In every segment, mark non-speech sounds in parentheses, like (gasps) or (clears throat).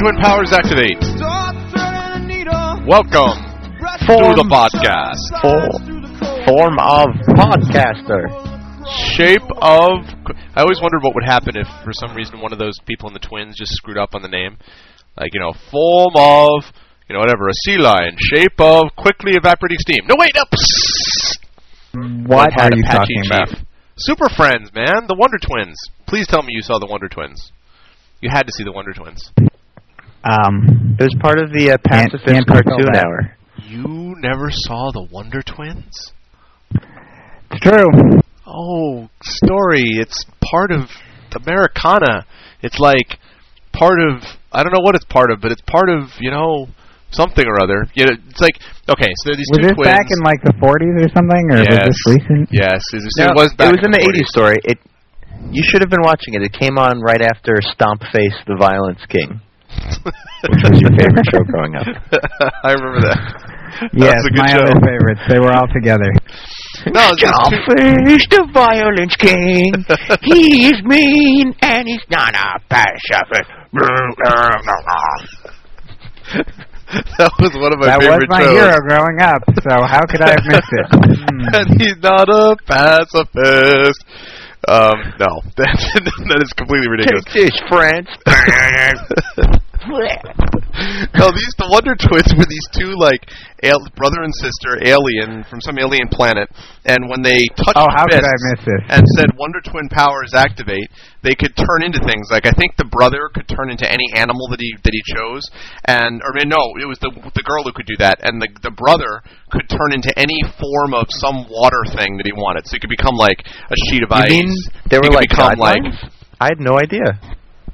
Twin powers activate. Start threading a needle. Welcome to the podcast. Form of podcaster. Shape of. I always wondered what would happen if, for some reason, one of those people in the twins just screwed up on the name. Like, you know, form of, you know, whatever, a sea lion. Shape of quickly evaporating steam. No, wait, no. What are you talking Chief. about? Super Friends, man. The Wonder Twins. Please tell me you saw the Wonder Twins. You had to see the Wonder Twins. Um, it was part of the uh, Can't- Pacifist can't spell cartoon hour. You never saw the Wonder Twins? It's true. Oh, story. It's part of Americana. It's like part of I don't know what it's part of, but it's part of you know something or other. You know, it's like okay, so there are these Was two this twins. back in like the 40s or something, or was yes, this recent? yes, it, was- No, it was. Back it was in the 40s. 80s story. It you should have been watching it. It came on right after Stomp Face the Violence King, which was your favorite show (laughs) growing up. I remember that. Yes, That's a good my show. other favorites. They were all together. (laughs) No, it's just two- Face the Violence King. (laughs) He's mean and he's not a pacifist. that was one of my that was my shows. hero growing up, so how could I have missed it? Hmm. and he's not a pacifist. Um, no, that (laughs) that is completely ridiculous. Take this, France. (laughs) (laughs) no, these the Wonder Twins were these two like al- brother and sister alien from some alien planet, and when they touched Oh, how could I miss this? and said Wonder Twin powers activate, they could turn into things. Like I think the brother could turn into any animal that he that he chose, and or I mean, no, it was the the girl who could do that, and the the brother could turn into any form of some water thing that he wanted. So he could become like a sheet of You ice. mean He there were like become like? I had no idea.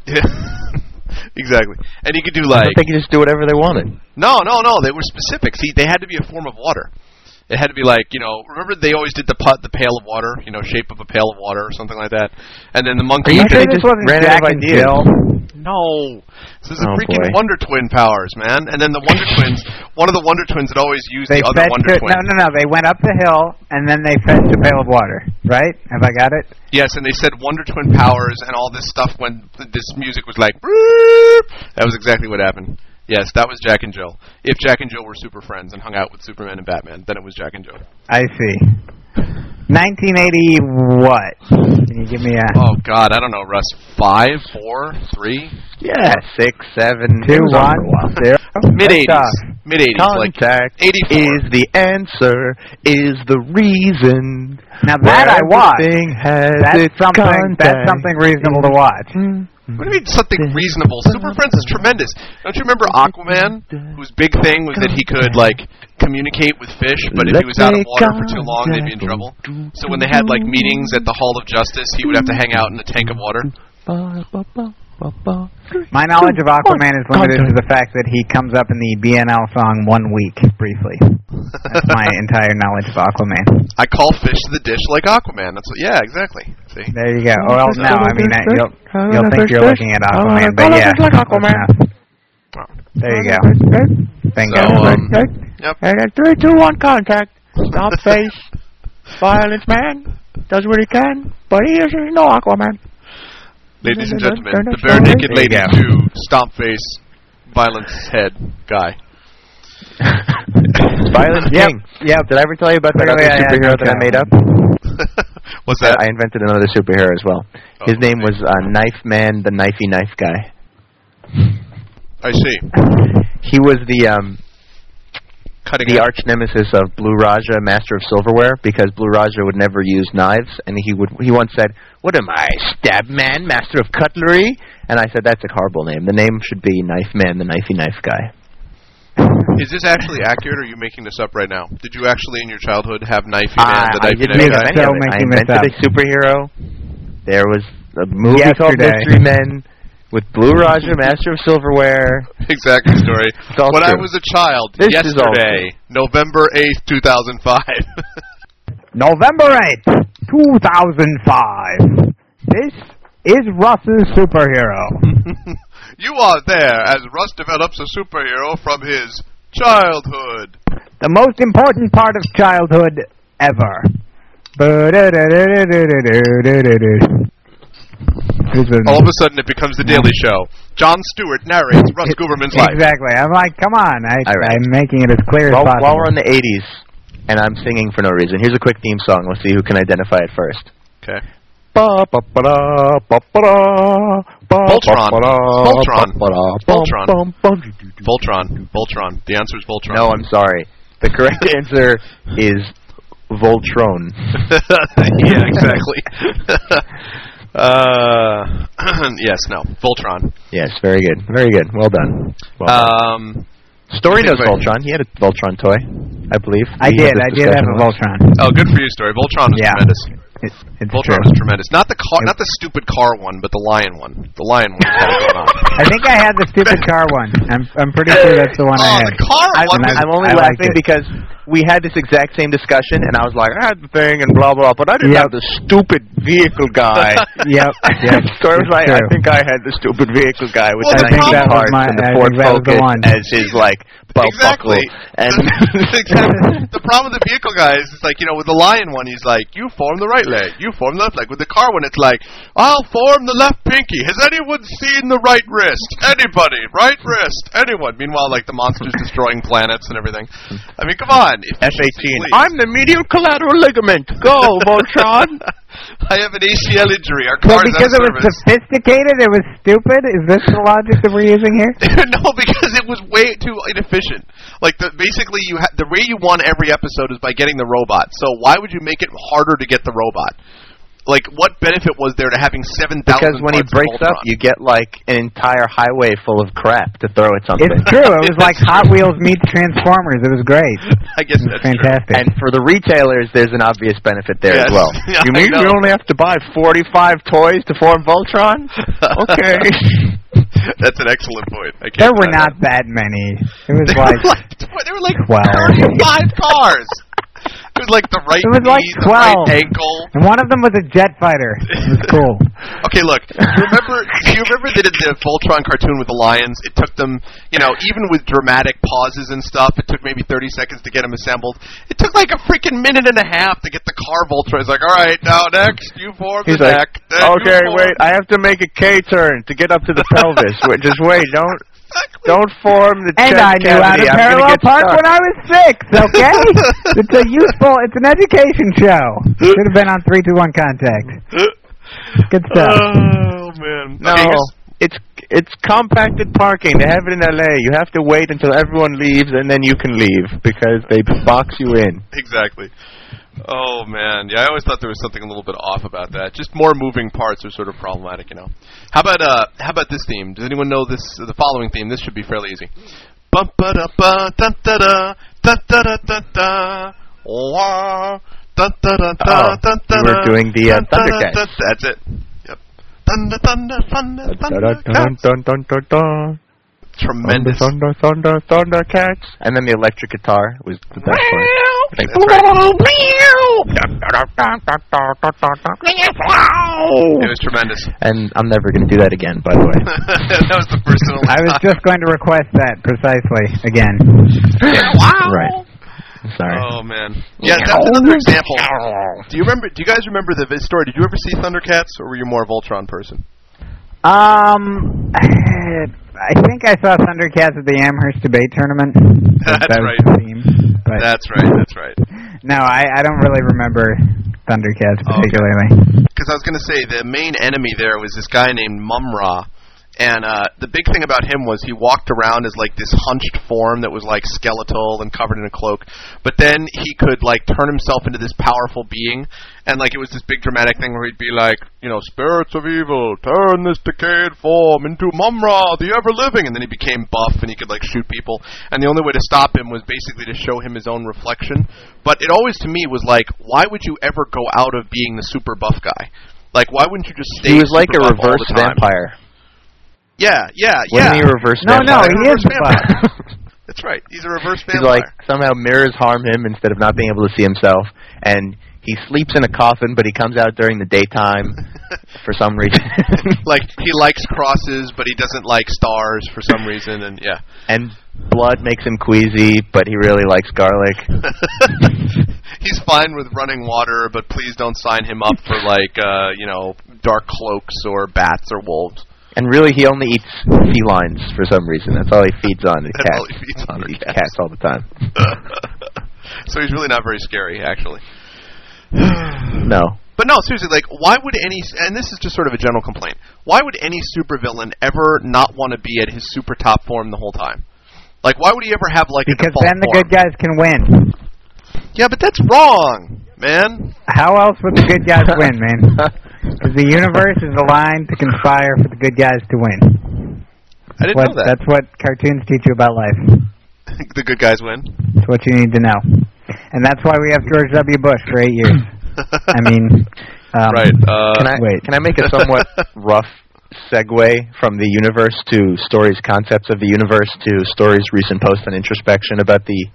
(laughs) (laughs) exactly, and he could do like they could just do whatever they wanted. No, no, no. They were specific. See, they had to be a form of water. It had to be like you know. Remember they always did the put the pail of water, you know, shape of a pail of water or something like that. And then the monkey. Are you sure they just ran out of ideas. Jill? No, this is a Oh, freaking boy. Wonder Twin powers, man. And then the Wonder (laughs) Twins. One of the Wonder Twins that always used They the other Wonder it. Twin. No, no, no. They went up the hill and then they fetched a pail of water. Right? Have I got it? Yes, and they said Wonder Twin powers and all this stuff when this music was like. That was exactly what happened. Yes, that was Jack and Jill. If Jack and Jill were super friends and hung out with Superman and Batman, then it was Jack and Jill. I see. 1980 what? Can you give me a Oh God, I don't know, Russ. Five, four, three, Yeah, six, seven, two, it was on one, for a while. zero? (laughs) mid Good eighties, stuff. Uh, mid eighties, like Contact 84. is the answer, is the reason. Now that I watched. Everything has That's something. contact. That's something reasonable to watch. Mm-hmm. What do you mean something reasonable? Super Friends is tremendous. Don't you remember Aquaman, whose big thing was that he could like communicate with fish, but if he was out of water for too long, they'd be in trouble. So when they had like meetings at the Hall of Justice, he would have to hang out in a tank of water. My knowledge of Aquaman is limited to the fact that he comes up in the BNL song "One Week" briefly. That's my (laughs) entire knowledge of Aquaman. I call fish to the dish like Aquaman. That's what. Yeah, exactly. See. There you go. Well, no, I mean that you'll you'll think you're looking at Aquaman, but yeah, like Aquaman. There you go. Bingo. So, um, Yep. And at three, two, one, contact. Stop (laughs) face. Violence man does what he can, but he is no Aquaman. Ladies and gentlemen, the bare naked lady go. Jew, stomp face, violence head guy. (laughs) Violence Yep. King. Yep. Did I ever tell you about that Clearly other I superhero no that I made up? (laughs) What's that? I invented another superhero as well. His Oh, name okay. was uh, Knife Man, the Knifey Knife Guy. I see. He was the um, Cutting the edge. arch nemesis of Blue Raja, Master of Silverware, because Blue Raja would never use knives, and he would he once said, "What am I, Stab Man, Master of Cutlery?" And I said, "That's a horrible name. The name should be Knife Man, the Knifey Knife Guy." (laughs) Is this actually accurate, or are you making this up right now? Did you actually, in your childhood, have Knifey Man, I, the I Knifey didn't Knife make guy? up any So of it. I invented a up. superhero. There was a movie called Yesterday. Mystery Men with Blue Raja, Master of Silverware. (laughs) Exactly, story. (laughs) It's all when I was a child, This yesterday, November eighth, two thousand five. (laughs) November 8th, 2005. This is Russ's superhero. you are there as Russ develops a superhero from his childhood. The most important part of childhood ever. Who's All of a sudden, it becomes the Daily Show. Jon Stewart narrates Russ Guberman's life. Exactly. I'm like, come on. I, All right. I'm making it as clear While, as possible. while we're on the 80s, and I'm singing for no reason, here's a quick theme song. Let's see who can identify it first. Okay. Voltron. Voltron. Voltron. Voltron. Voltron. The answer is Voltron. No, I'm sorry. The correct (laughs) answer is Voltron. (laughs) yeah, exactly. (laughs) uh, (clears throat) yes, no. Voltron. Yes, very good. Very good. Well done. Well done. Um, Story knows. Voltron. He had a Voltron toy, I believe. I We did. I did have a. Voltron. oh, good for you, Story. Voltron is Yeah. tremendous. It, it's Voltron true. is tremendous. Not the car, not the stupid car one, but the lion one. The lion one. had it going on. I think I had the stupid car one. I'm I'm pretty sure that's the one Oh, I had. the car I, one. And I- I'm only I laughing it. because we had this exact same discussion, and I was like, I had the thing and blah blah, but I didn't Yep. have the stupid vehicle guy. (laughs) Yep. (laughs) Yep. Story was It's like, I think I had the stupid vehicle guy with Well, the uh, I think that was parts my- and the I Ford think the Focus as his like belt Exactly. buckle. And (laughs) exactly. The problem with the vehicle guy is, it's like, you know, with the lion one, he's like, you form the right leg, you form the left leg. With the car one, it's like, I'll form the left pinky. Has anyone seen the right wrist? Anybody? Right wrist? Anyone? Meanwhile, like, the monster's destroying planets and everything. I mean, come on. Efficiency, F-18. please. I'm the medial collateral ligament. Go, (laughs) Voltron. (laughs) I have an ACL injury. Our Well, car's because out it of was sophisticated, it was stupid. Is this the logic that we're using here? (laughs) no, because it was way too inefficient. Like the basically you ha- the way you won every episode is by getting the robot. So why would you make it harder to get the robot? Like what benefit was there to having seven thousand? Because when he breaks up, you get like an entire highway full of crap to throw at something. It's true. It was (laughs) like Hot Wheels meets Transformers. It was great. (laughs) I guess It that's was true. fantastic. And for the retailers, there's an obvious benefit there Yes. as well. Yeah, (laughs) you mean you only have to buy 45 toys to form Voltron? okay. that's an excellent point. I can't There were not that many. It was like were like tw- there were like 12. thirty-five cars. It was like the right It was knee, like the right 12. ankle. and one of them was a jet fighter. It was (laughs) cool. Okay, look. Do you remember? Do you remember they did the Voltron cartoon with the lions? It took them, you know, even with dramatic pauses and stuff, it took maybe 30 seconds to get them assembled. It took like a freaking minute and a half to get the car Voltron. It's like, all right, now next you form He's the like, neck. okay, wait, I have to make a K turn to get up to the pelvis. (laughs) Wait, just wait, don't Exactly. don't form the And I knew how to. I'm parallel park stuck. when I was six. Okay, (laughs) it's a useful. It's an education show. Should have been on three two one contact. Good stuff. Oh man. No, Okay, it's it's compacted parking. They have it in LA. You have to wait until everyone leaves and then you can leave because they box you in. Exactly. Oh man, yeah. I always thought there was something a little bit off about that. Just more moving parts are sort of problematic, you know. How about uh, how about this theme? Does anyone know this? The following theme. This should be fairly easy. Bum ba da ba da da da da da da da da. Oh, we're doing the, uh, Thundercats. That's it. Yep. Thunder, thunder, thunder, thunder. Dun, dun, dun, dun, dun. Tremendous. Thunder, thunder, thunder, cats. And then the electric guitar was the best one. That's right. It was tremendous. And I'm never going to do that again, by the way. (laughs) that was the first and only I was time. just going to request that precisely again. (laughs) Right. Sorry. Oh man. Yeah, that's another example. Do you remember? Do you guys remember the story? Did you ever see Thundercats, or were you more a Voltron person? Um, (sighs) I think I saw Thundercats at the Amherst debate tournament. (laughs) That's that was right. Theme. But That's right. That's right. (laughs) no, I, I don't really remember Thundercats Oh, particularly. Because I was going to say the main enemy there was this guy named Mumm-Ra, And uh, the big thing about him was he walked around as like this hunched form that was like skeletal and covered in a cloak. But then he could like turn himself into this powerful being, and like it was this big dramatic thing where he'd be like, you know, spirits of evil, turn this decayed form into Mumm-Ra, the ever living, and then he became buff and he could like shoot people. And the only way to stop him was basically to show him his own reflection. But it always to me was like, why would you ever go out of being the super buff guy? Like, why wouldn't you just stay? He was like a super buff all reverse vampire. Yeah, yeah, Wasn't yeah. he a reverse No, no, vampire? he is Reverse buff. vampire. That's right. He's a reverse He's vampire. like somehow mirrors harm him instead of not being able to see himself, and he sleeps in a coffin, but he comes out during the daytime (laughs) for some reason. (laughs) like he likes crosses, but he doesn't like stars for some reason, and yeah. and blood makes him queasy, but he really likes garlic. (laughs) He's fine with running water, but please don't sign him up for like uh, you know dark cloaks or bats or wolves. And really, he only eats felines for some reason. That's all he feeds on. Is (laughs) That's cats. all he feeds on He eats cats. cats all the time. (laughs) so he's really not very scary, actually. (sighs) No. But no, seriously, like, why would any, and this is just sort of a general complaint, why would any supervillain ever not want to be at his super top form the whole time? Like, why would he ever have, like, Because a default then the form? good guys can win. Yeah, but that's wrong, man. How else would the good guys (laughs) win, man? Because the universe is aligned to conspire for the good guys to win. I didn't What, know that. That's what cartoons teach you about life. (laughs) the good guys win. That's what you need to know. And that's why we have George W. Bush for eight years. I mean, (laughs) um, right. Uh, Can I wait. can I make a somewhat (laughs) rough segue from the universe to stories concepts of the universe to stories recent post on introspection about the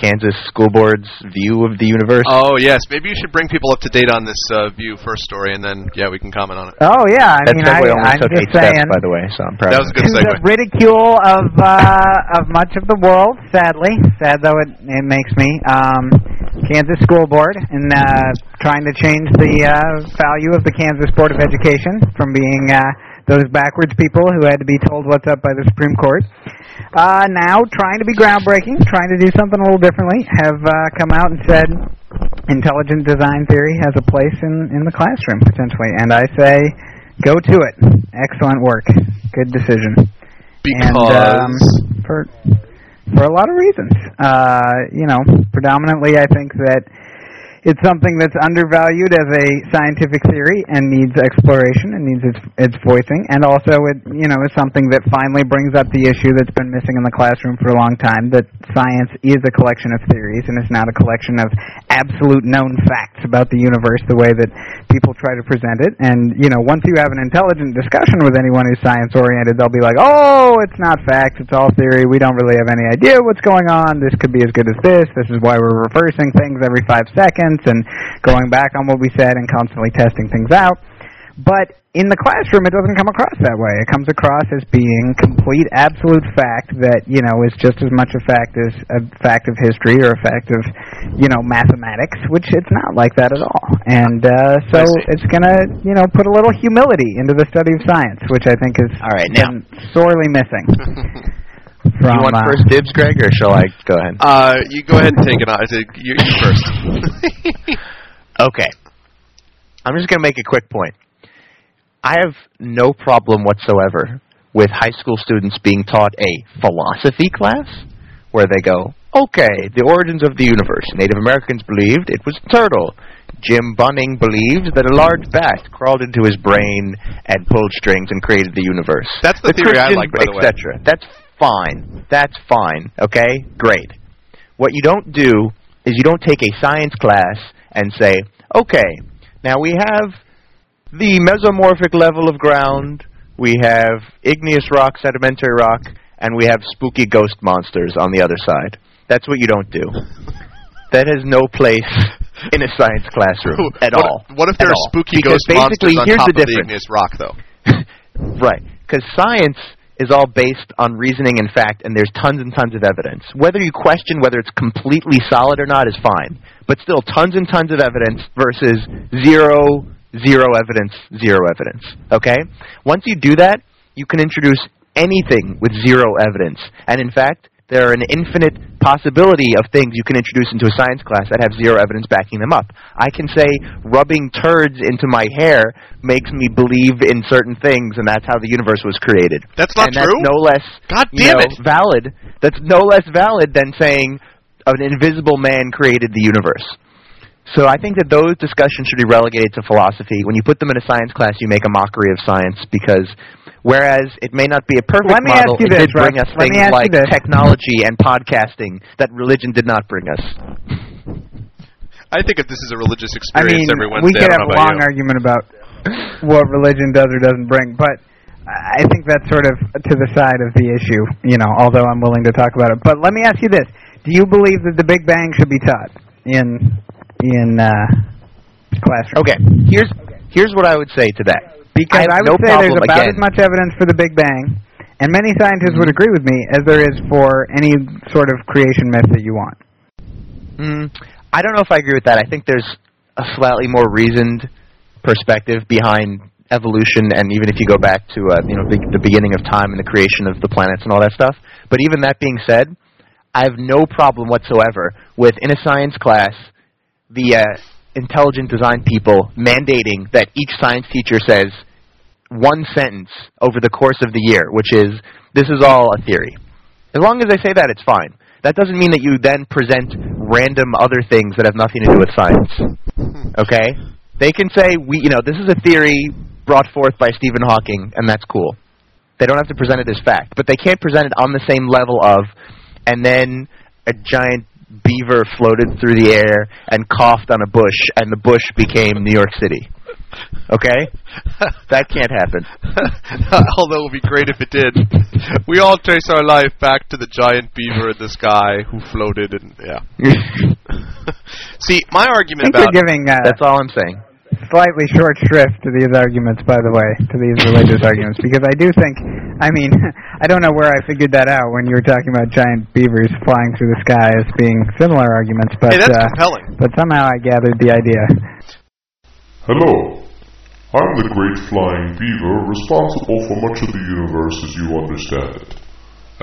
Kansas School Board's view of the universe? Oh yes, maybe you should bring people up to date on this uh, view first story, and then yeah, we can comment on it. Oh yeah, I that mean, segue I, only I'm took just eight saying. steps, by the way, so I'm proud That was a it. good to the ridicule of uh, of much of the world, sadly, sad though it, it makes me. Um, Kansas School Board and uh, trying to change the uh, value of the Kansas Board of Education from being uh, those backwards people who had to be told what's up by the Supreme Court. Uh, now trying to be groundbreaking, trying to do something a little differently, have uh, come out and said intelligent design theory has a place in, in the classroom potentially, and I say go to it. Excellent work. Good decision. Because And, um, for for a lot of reasons. Uh, you know, predominantly I think that it's something that's undervalued as a scientific theory and needs exploration and needs its its voicing. And also it you know is something that finally brings up the issue that's been missing in the classroom for a long time that science is a collection of theories and it's not a collection of absolute known facts about the universe the way that people try to present it. And you know once you have an intelligent discussion with anyone who's science oriented they'll be like oh it's not facts it's all theory. We don't really have any idea what's going on. This could be as good as this. This is why we're reversing things every 5 seconds and going back on what we said and constantly testing things out but in the classroom, it doesn't come across that way. It comes across as being complete, absolute fact that you know is just as much a fact as a fact of history or a fact of you know mathematics, which it's not like that at all. And uh, so it's gonna you know put a little humility into the study of science, which I think is All right, now- sorely missing. (laughs) from you want uh, first dibs, Greg, or shall I go ahead? uh, you go ahead and take it on. You, you first. (laughs) Okay. I'm just going to make a quick point. I have no problem whatsoever with high school students being taught a philosophy class where they go, okay, the origins of the universe. Native Americans believed it was a turtle. Jim Bunning believed that a large bat crawled into his brain and pulled strings and created the universe. That's the theory I like, by the way. etc. That's fine. That's fine. Okay? Great. What you don't do is you don't take a science class and say, okay, now we have the mesomorphic level of ground, we have igneous rock, sedimentary rock, and we have spooky ghost monsters on the other side. That's what you don't do. (laughs) that has no place in a science classroom at what, all. What if there are all. spooky Because ghost monsters on here's top the of the igneous rock, though? (laughs) Right. Because science is all based on reasoning and fact, and there's tons and tons of evidence. Whether you question whether it's completely solid or not is fine. But still, tons and tons of evidence versus zero, zero evidence, zero evidence. Okay? Once you do that, you can introduce anything with zero evidence. And in fact, there are an infinite possibility of things you can introduce into a science class that have zero evidence backing them up. I can say rubbing turds into my hair makes me believe in certain things, and that's how the universe was created. That's not and that's true? no less God damn know, it. valid. That's no less valid than saying an invisible man created the universe. So I think that those discussions should be relegated to philosophy. When you put them in a science class, you make a mockery of science because whereas it may not be a perfect Let me model, ask you it this, did bring Russ. us Let things like technology and podcasting that religion did not bring us. I think if this is a religious experience I experience mean, every we could have a long you. argument about what religion does or doesn't bring, but I think that's sort of to the side of the issue, you know, although I'm willing to talk about it. But let me ask you this. Do you believe that the Big Bang should be taught in in uh, classrooms? Okay, here's here's what I would say to that. Because I I, would no say there's about again. as much evidence for the Big Bang, and many scientists would agree with me, as there is for any sort of creation myth that you want. Mm, I don't know if I agree with that. I think there's a slightly more reasoned perspective behind evolution, and even if you go back to uh, you know the, the beginning of time and the creation of the planets and all that stuff. But even that being said, I have no problem whatsoever with in a science class the uh, intelligent design people mandating that each science teacher says one sentence over the course of the year, which is this is all a theory. As long as they say that, it's fine. That doesn't mean that you then present random other things that have nothing to do with science. Okay? They can say we, you know, this is a theory brought forth by Stephen Hawking, and that's cool. They don't have to present it as fact, but they can't present it on the same level of, and then a giant beaver floated through the air and coughed on a bush, and the bush became New York City. Okay? That can't happen. (laughs) Although it would be great if it did. We all trace our life back to the giant beaver in the sky who floated and yeah. (laughs) See, my I argument think about you're giving uh, That's all I'm saying. Slightly short shrift to these arguments, by the way, to these religious arguments, because I do think, I mean, (laughs) I don't know where I figured that out when you were talking about giant beavers flying through the sky as being similar arguments, but Hey, that's uh, compelling. but somehow I gathered the idea. Hello. I'm the great flying beaver responsible for much of the universe as you understand it.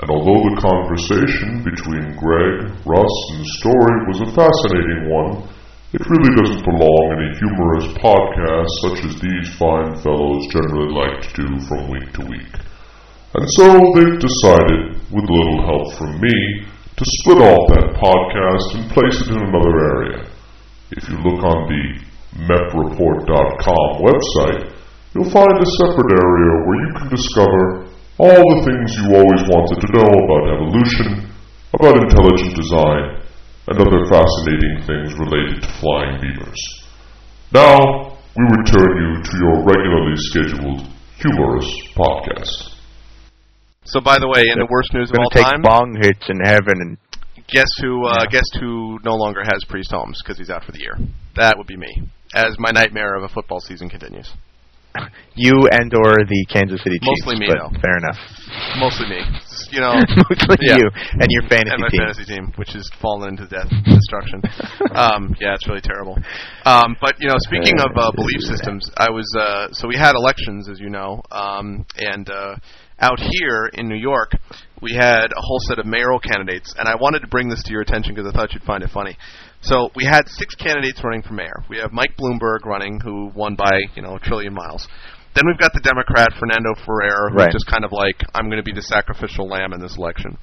And although the conversation between Greg, Russ, and Story was a fascinating one, it really doesn't belong in a humorous podcast such as these fine fellows generally like to do from week to week. And so they've decided, with little help from me, to split off that podcast and place it in another area. If you look on the mepreport.com website, you'll find a separate area where you can discover all the things you always wanted to know about evolution, about intelligent design, and other fascinating things related to flying beavers. Now, we return you to your regularly scheduled humorous podcast. So by the way, in the worst news of Gonna all take time, bong hits in heaven and guess who uh, guess who no longer has Priest Holmes because he's out for the year. That would be me. As my nightmare of a football season continues. You and or the Kansas City Chiefs. Mostly me, but though. Fair enough. Mostly me. You know, (laughs) Mostly yeah. you and your fantasy team. and my team. fantasy team, which has fallen into death and destruction. (laughs) um, yeah, it's really terrible. Um, but you know, speaking of uh, belief systems, I was uh, so we had elections, as you know, um, and uh, out here in New York, we had a whole set of mayoral candidates, and I wanted to bring this to your attention because I thought you'd find it funny. So we had six candidates running for mayor. We have Mike Bloomberg running, who won by you know a trillion miles. Then we've got the Democrat Fernando Ferrer, who's Right. just kind of like, I'm going to be the sacrificial lamb in this election.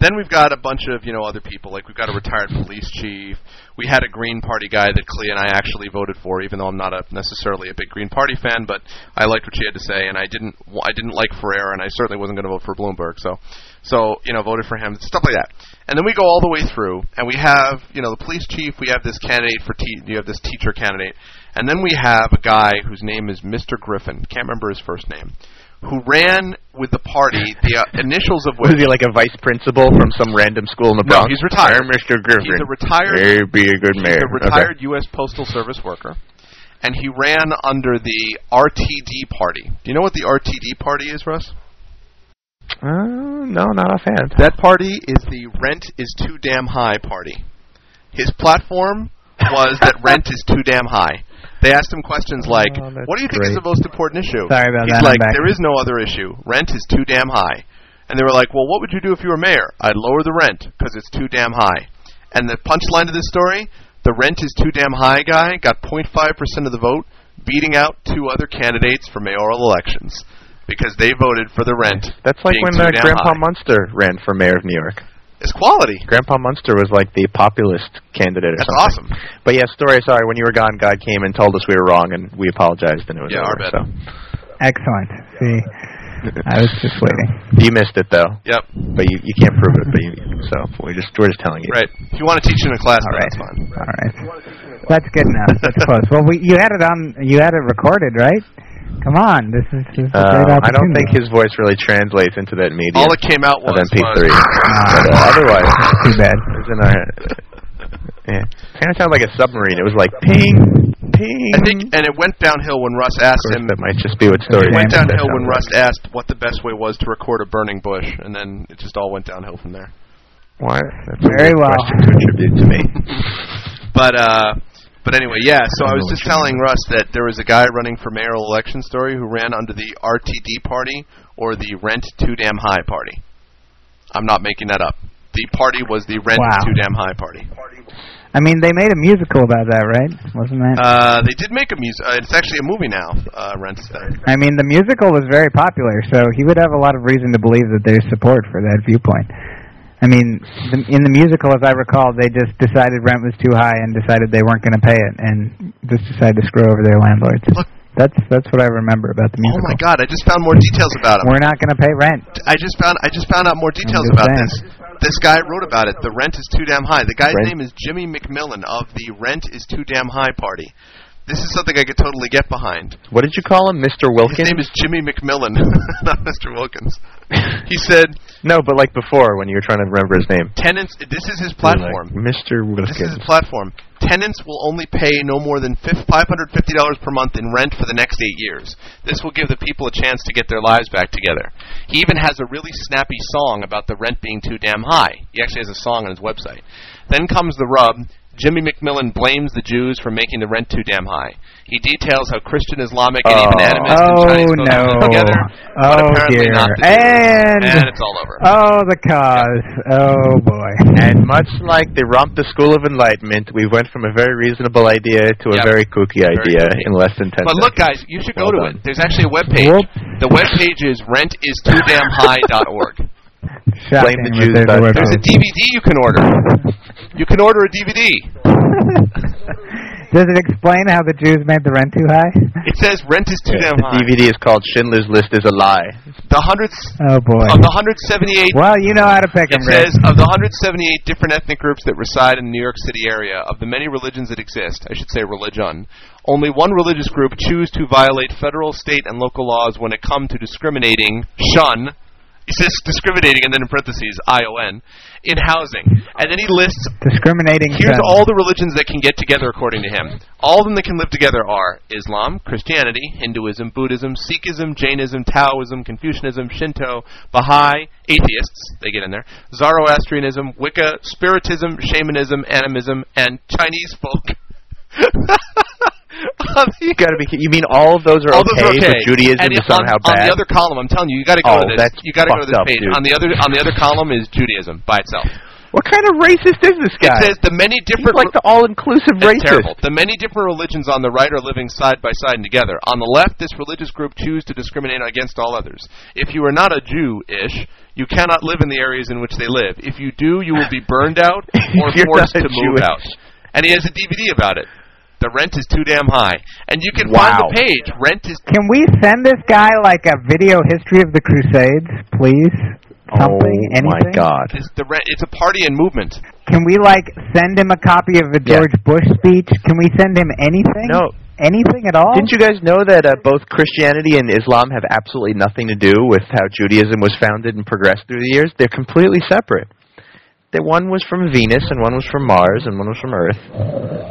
Then we've got a bunch of you know other people, like we've got a retired police chief. We had a Green Party guy that Clea and I actually voted for, even though I'm not a necessarily a big Green Party fan, but I liked what she had to say, and I didn't I didn't like Ferrer, and I certainly wasn't going to vote for Bloomberg. So, so you know, voted for him, stuff like that. And then we go all the way through, and we have you know the police chief. We have this candidate for te- you have this teacher candidate, and then we have a guy whose name is Mr. Griffin. Can't remember his first name. Who ran with the party? The uh, initials of which Was he like a vice principal from some random school in the Bronx? No, he's retired. Hey, Mr. Griffin. He's a retired- Hey, be a good mayor. He's a retired U.S. Postal Service worker, and he ran under the RTD party. Do you know what the RTD party is, Russ? Uh, no, not offhand. That party is the Rent is Too Damn High party. His platform was that (laughs) rent is too damn high. They asked him questions like, Oh, "What do you think is the most important issue?" Sorry about He's that, like, "There is no other issue. Rent is too damn high." And they were like, "Well, what would you do if you were mayor?" I'd lower the rent because it's too damn high. And the punchline to this story: the rent is too damn high guy got 0.5 percent of the vote, beating out two other candidates for mayoral elections because they voted for the rent. That's like when uh, Grandpa high. Munster ran for mayor of New York. It's quality. Grandpa Munster was like the populist candidate or That's something. awesome. But yeah, story. Sorry, when you were gone, God came and told us we were wrong, and we apologized, and it was Yeah, our over. bad. So Excellent. See, I was just waiting. you missed it though, Yep. but you you can't prove it. But you, so we just we're just telling you. Right. If you want to teach in a class, All then right. that's fine. All right. That's good enough. That's close. Well, we, you had it on. You had it recorded, right? Come on. This is, this is a great Uh, I don't think his voice really translates into that medium All that came out of was, MP3. was but uh, otherwise, (laughs) Too bad. it was in our. Yeah, kind of sounded like a submarine. It was like ping, ping. I think, and it went downhill when Russ asked him. that might just be what story. It went downhill when Russ asked what the best way was to record a burning bush, and then it just all went downhill from there. Why? That's a Very well. question to attribute to me. (laughs) But uh, but anyway, yeah. So I was just telling Russ that there was a guy running for mayoral election story who ran under the RTD party or the Rent Too Damn High party. I'm not making that up. The party was the Rent Wow. Too Damn High party. I mean, they made a musical about that, right? Wasn't that? Uh, they did make a music. Uh, it's actually a movie now. Uh, Rent. I mean, the musical was very popular, so he would have a lot of reason to believe that there's support for that viewpoint. I mean, the, in the musical, as I recall, they just decided rent was too high and decided they weren't going to pay it, and just decided to screw over their landlords. Look. That's that's what I remember about the musical. Oh my God! I just found more details about it. We're not going to pay rent. I just found I just found out more details about saying. this. This guy wrote about it. The rent is too damn high. The guy's Rent- name is Jimmy McMillan of the Rent is Too Damn High party. This is something I could totally get behind. What did you call him, Mr. Wilkins? His name is Jimmy McMillan, (laughs) not Mr. Wilkins. He (laughs) said no, but like before when you were trying to remember his name. tenants. This is his Like, platform. Mr. Wilkins. This is his platform. Tenants will only pay no more than five hundred fifty dollars per month in rent for the next eight years. This will give the people a chance to get their lives back together. He even has a really snappy song about the rent being too damn high. He actually has a song on his website. Then comes the rub. Jimmy McMillan blames the Jews for making the rent too damn high. He details how Christian, Islamic, and even Oh. animist and Oh Chinese folks no! live together, but Oh apparently dear! not the And and it's all over. oh, the cause! Oh boy! And much like the Romp the School of Enlightenment, we went from a very reasonable idea to a Yep. very kooky Very idea kooky. in less than ten But look, guys, you should go Well to done. it. There's actually a web page. The web page is rentis2damnhigh.org. Shocking the that Jews there's a dot web com. There's a. DVD you can order. You can order a DVD. (laughs) Does it explain how the Jews made the rent too high? It says rent is too Yeah, damn the. DVD is called Schindler's List is a Lie. The hundreds Oh boy! of the 178 Well, you know how to pick It them, Greg. says of the 178 different ethnic groups that reside in the New York City area, of the many religions that exist, I should say religion, only one religious group choose to violate federal, state, and local laws when it comes to discriminating, shun. He says discriminating, and then in parentheses, I-O-N, in housing. And then he lists Discriminating. Here's all the religions that can get together according to him. All of them that can live together are Islam, Christianity, Hinduism, Buddhism, Sikhism, Jainism, Taoism, Confucianism, Shinto, Baha'i, atheists, they get in there, Zoroastrianism, Wicca, Spiritism, Shamanism, Animism, and Chinese folk. (laughs) (laughs) You gotta be. ki- You mean all of those are All okay, those are okay. but Judaism and is on, somehow on bad? the other column, I'm telling you, you got to go Oh, to this. You got to go to this up, page. dude. On the other on the other column is Judaism by itself. what kind of racist is this guy? It says the many He's different like the all-inclusive racist. terrible. The many different religions on the right are living side by side and together. On the left, this religious group choose to discriminate against all others. If you are not a Jew-ish, you cannot live in the areas in which they live. If you do, you will be burned out (laughs) or forced to move Jewish. out. And he has a DVD about it. The rent is too damn high. And you can Wow. find the page. Rent is Can we send this guy like a video history of the Crusades, please? Something, oh my? God! is the rent. It's a party and movement. Can we like send him a copy of the Yeah. George Bush speech? Can we send him anything? No. Anything at all? Didn't you guys know that uh, both Christianity and Islam have absolutely nothing to do with how Judaism was founded and progressed through the years? They're completely separate. The one was from Venus, and one was from Mars, and one was from Earth.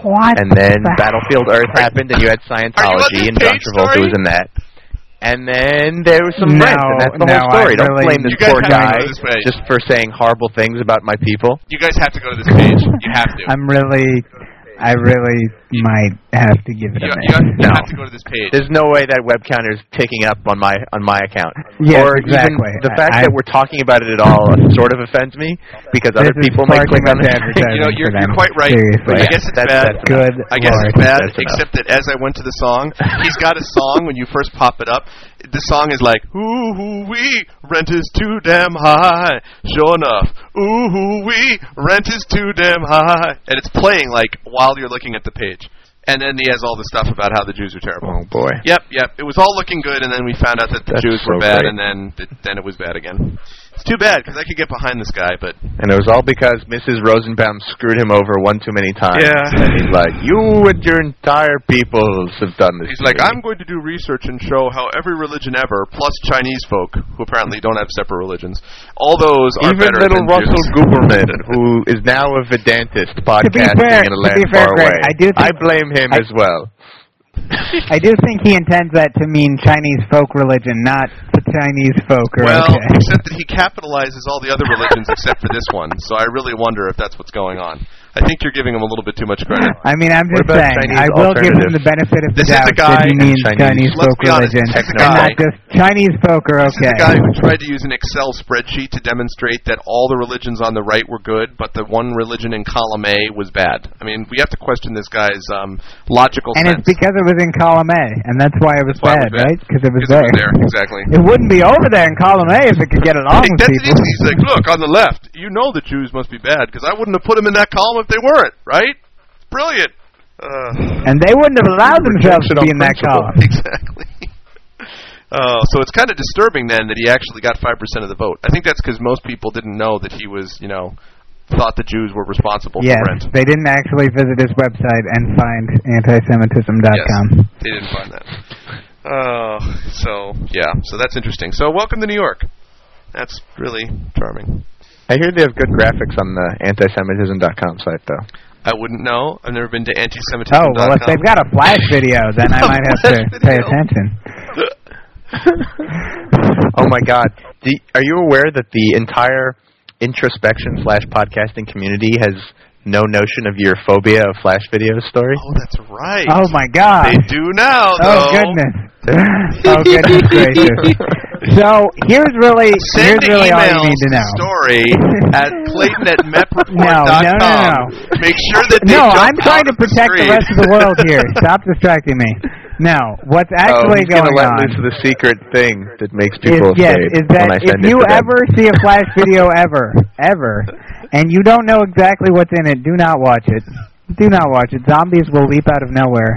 What? And then the- Battlefield Earth happened, and you had Scientology, this and John page Travolta story? was in that. And then there was some No, rent, and that's the no, whole story. I Don't really- blame You this poor have to go guy this just for saying horrible things about my people. You guys have to go to this page. You have to. (laughs) I'm really, I really might have to give it You, a you, have, you No. have to go to this page. There's no way that web counter is picking up on my on my account. Yes, or exactly. even the fact I- that we're talking about it at all (laughs) sort of offends me because other people might far click too on much it. (laughs) You know, you're, you're quite right. Seriously. I guess it's That's- bad. that's Good I guess Lord. it's bad, That's enough. except that as I went to the song, he's got a song when you first pop it up. The song is like, ooh hoo wee, rent is too damn high. Sure enough, ooh hoo wee, rent is too damn high. And it's playing like while you're looking at the page. And then he has all the stuff about how the Jews are terrible. Oh boy. Yep, yep. It was all looking good, and then we found out that the That's Jews were so bad, great. and then th- then it was bad again. It's too bad because I could get behind this guy, but And it was all because Mrs. Rosenbaum screwed him over one too many times. Yeah. And he's like, you and your entire peoples have done this. He's like, me." I'm going to do research and show how every religion ever, plus Chinese folk, who apparently don't have separate religions, all those are Even better little than Russell Jews. Guberman, who is now a Vedantist podcasting fair- in a to land be fair, far Greg, away. I do think- blame him I- as well. (laughs) I do think he intends that to mean Chinese folk religion, not the Chinese folk. Are Well, okay. except that he capitalizes all the other religions except for this one, so I really wonder if that's what's going on. I think you're giving him a little bit too much credit. I mean, I'm just saying. Chinese I will give him the benefit of the This is doubt that he means Chinese- Chinese, folk honest, religion, this is a and not just Chinese folk are This is the guy who tried to use an Excel spreadsheet to demonstrate that all the religions on the right were good, but the one religion in column A was bad. I mean, we have to question this guy's um, logical and sense. it's because it was in column A, and that's why it was That's it bad, was right? Because it was there. it was there, exactly. It wouldn't be over there in column A if it could get along with people. He's like, look, on the left, you know the Jews must be bad because I wouldn't have put them in that column they weren't, right? Brilliant. Uh, And they wouldn't have allowed themselves to be in that column. (laughs) exactly. Oh, so it's kind of disturbing then that he actually got five percent of the vote. I think that's because most people didn't know that he was, you know, thought the Jews were responsible Yes, for rent. they didn't actually visit his website and find antisemitism.com. Yes, they didn't find that. Oh, so yeah, so that's interesting. So welcome to New York. That's really charming. I hear they have good graphics on the antisemitism.com site, though. I wouldn't know. I've never been to antisemitism.com. Oh, well, if they've got a flash (laughs) video, then I might have to Flash pay attention. (laughs) oh my God! Do are you aware that the entire introspection slash podcasting community has no notion of your phobia of flash videos story? Oh, that's right. Oh, my God. They do now, Oh, goodness. (laughs) oh, goodness gracious. So, here's really, Send here's really all you need to know. story (laughs) at Clayton at. No, no, no, no. Make sure that they No, I'm trying to of the protect the, rest of the world here. (laughs) Stop distracting me. Now, what's oh, actually gonna going let on loose the secret thing that makes is, people yes, afraid is that when I if send you to them. ever see a flash video (laughs) ever, ever, and you don't know exactly what's in it, do not watch it. Do not watch it. Zombies will leap out of nowhere,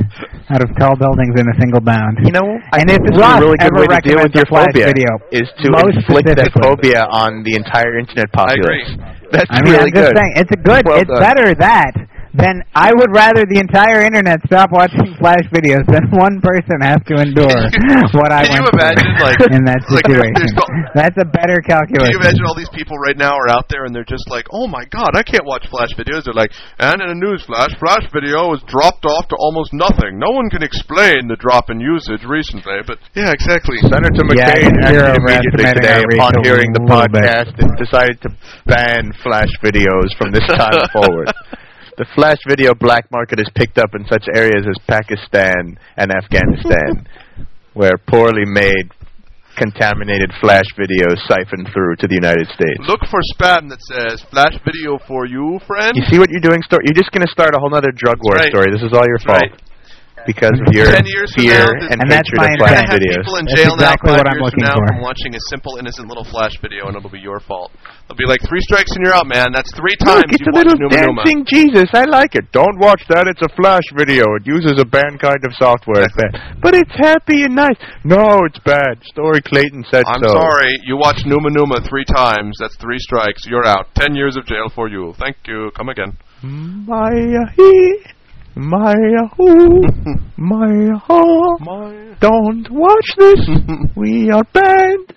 out of tall buildings in a single bound. You know, I And think if this is Ross a really good ever way to deal with recommends your a flash phobia video, is to most inflict that phobia on the entire internet populace. agree. That's I mean, really I'm just good. saying, it's a good. Well it's done. better that than I would rather the entire internet stop watching flash videos than (laughs) one person have to endure (laughs) what I Can you went through like- (laughs) in that situation. no- That's a better calculation. Can you imagine all these people right now are out there and they're just like, oh my god, I can't watch flash videos. They're like, and in a news flash, flash video has dropped off to almost nothing. No one can explain the drop in usage recently, but yeah, exactly. Senator Yeah, McCain acted immediately today upon hearing the bit. podcast and decided to ban flash videos from this time forward. The flash video black market is picked up in such areas as Pakistan and Afghanistan, (laughs) where poorly made, contaminated flash videos siphon through to the United States. Look for spam that says flash video for you, friend. You see what you're doing? Sto- you're just going to start a whole other drug war right. story. This is all your That's fault right. Because of your Ten years fear now, and, And that's hatred my of We're flash gonna have videos. people in That's jail exactly now what I'm years looking from now for. from watching a simple, innocent little flash video, and it'll be your fault. They'll be like, three strikes and you're out, man. That's three times Look, it's you a little watched Numa Numa. dancing Jesus. I like it. Don't watch that. It's a flash video. It uses a banned kind of software. Bad. (laughs) But it's happy and nice. No, it's bad. Story Clayton said I'm so. sorry, you watched Numa Numa three times. That's three strikes. You're out. Ten years of jail for you. Thank you. Come again. Maya he, Maya who, Maya ho. My. Don't watch this. (laughs) we are banned.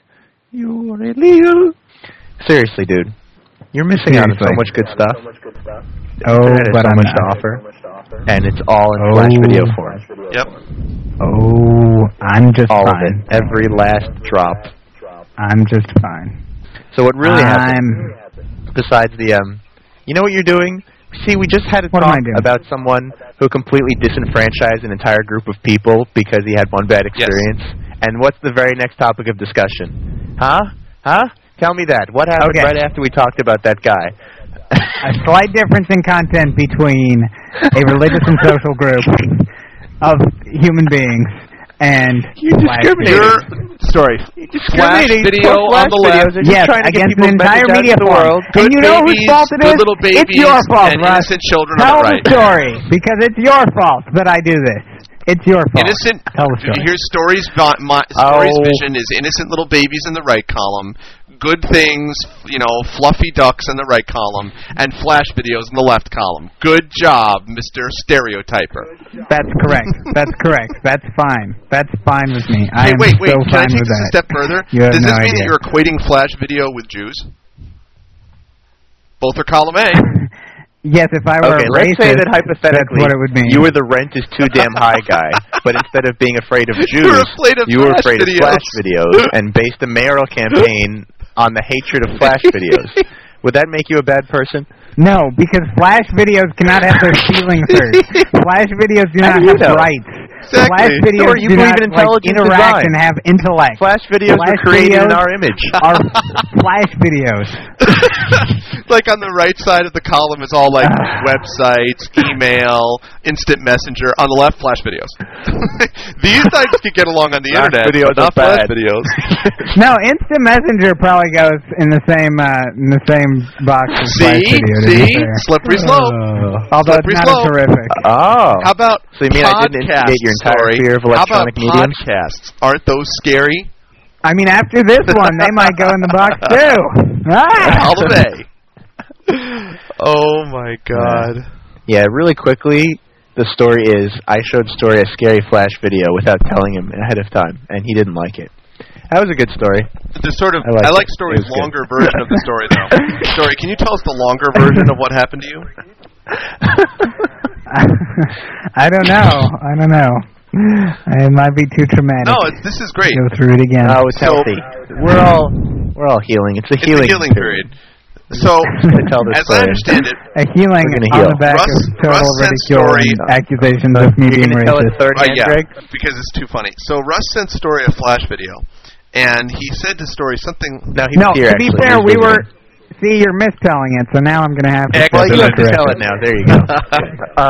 You are illegal. Seriously, dude. You're missing out on so Seriously. much good stuff. Oh, Internet has but so I'm much not. to offer, and it's all in flash Oh. video form. Yep. Oh, I'm just All of fine. it, every last drop. I'm just fine. So what really happened, I'm besides the um, you know what you're doing? See, we just had a What talk about someone who completely disenfranchised an entire group of people because he had one bad experience. Yes. And what's the very next topic of discussion? Huh? Huh? Tell me that. What happened Okay. right after we talked about that guy? a slight difference in content between a religious and social group of human beings and You Flash discriminate. Your videos. story. Flash Discriminating video toward on the left. videos Yes, trying to get against people's an entire media the forum. world. And you know whose fault it good is? little It's babies, your fault, and Russ. innocent children on Tell the right. the story because it's your fault that I do this. It's your fault. Innocent. Tell the story. Here's stories. vi- My, stories Oh. vision is innocent little babies in the right column. Good things, you know, fluffy ducks in the right column, and flash videos in the left column. Good job, Mister Stereotyper. That's correct. That's correct. That's fine. That's fine with me. I Hey, am wait, wait. so Can I take with this a step further? (laughs) You have Does no this mean idea. that you're equating flash video with Jews? Both are column A. (laughs) Yes, if I were Okay, a let's say that hypothetically what it would mean. you were the rent is too damn high guy, but instead of being afraid of (laughs) Jews, were afraid of you were Flash afraid videos. of Flash videos and based a mayoral campaign on the hatred of Flash videos. (laughs) Would that make you a bad person? No, because Flash videos cannot have their feelings hurt. (laughs) Flash videos do not have know? rights. Exactly. Flash videos Or you do believe not in like, intelligent interact design. and have intellect. Flash videos Flash were created in our image. are (laughs) Flash videos. (laughs) like on the right side of the column is all like (sighs) websites, email, instant messenger. On the left, flash videos. (laughs) These sites could get along on the Flash internet, videos but not are flash bad. videos. No, Instant Messenger probably goes in the same uh, in the same box as Flash See, video. to be see, fair. slippery slope. Although slippery it's not slope. as horrific. oh. How about So you mean I didn't podcast instigate your entire story? fear of How about electronic mediums? podcasts? Aren't those scary? I mean, after this (laughs) one, they might go in the box too. Ah! (laughs) All the way. (laughs) Oh my god. Yeah, really quickly, the story is I showed Story a scary Flash video without telling him ahead of time, and he didn't like it. That was a good story. The sort of I liked I like it. story's It was good. longer version of the story though. story, can you tell us the longer version of what happened to you? (laughs) I don't know. I don't know. It might be too traumatic. No, it's, this is great. go through it again. Oh, it's So- healthy. We're all we're all healing. It's a It's healing, a healing period. So, gonna tell this as I understand it, a healing We're gonna on heal. the back Russ- of total Russ sent ridicule story- and accusations of me being gonna tell it racist. third uh, yeah, Greg? because it's too funny. So Russ sent Story a flash video, and he said to Story something. No, he No, here, to be actually. fair, He we were. See, you're mistelling it, so now I'm going to have to. Excellent. Well, you have to tell it now. There you go. (laughs) Oh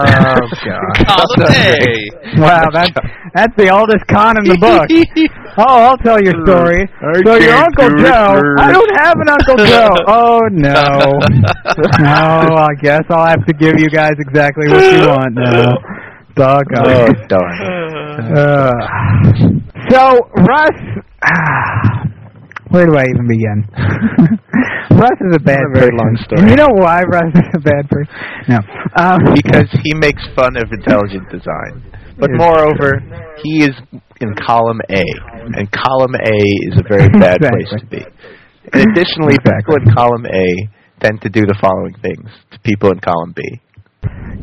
God! Column A. Wow, that's that's the oldest con in the book. (laughs) Oh, I'll tell your story. So your can't Uncle Joe, I don't have an Uncle (laughs) Joe. Oh no, no. I guess I'll have to give you guys exactly what you want now. oh, darn. Uh, so Russ, (sighs) where do I even begin? Russ is a bad a very person. long (laughs) story. And you know why Russ is a bad person? No, um, because he makes fun of intelligent design. But moreover, he is in column A, and column A is a very bad place to be. And additionally, people in column A tend to do the following things to people in column B.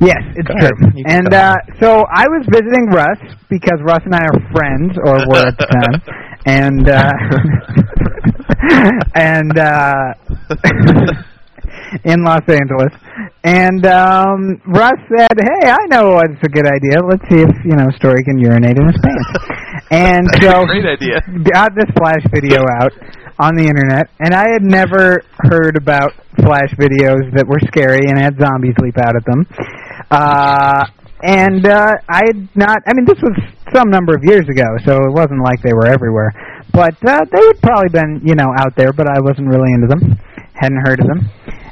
Yes, it's Go true. ahead. You can And uh, so I was visiting Russ because Russ and I are friends, or were at the time, (laughs) and uh, (laughs) and uh, (laughs) in Los Angeles. And um, Russ said, "Hey, I know what's a good idea. Let's see if you know Story can urinate in his pants." (laughs) And so Great idea. got this flash video out on the internet, and I had never heard about flash videos that were scary and had zombies leap out at them. Uh, and uh, I had not. I mean, this was some number of years ago, so it wasn't like they were everywhere. But uh, they had probably been, you know, out there, but I wasn't really into them. Hadn't heard of them.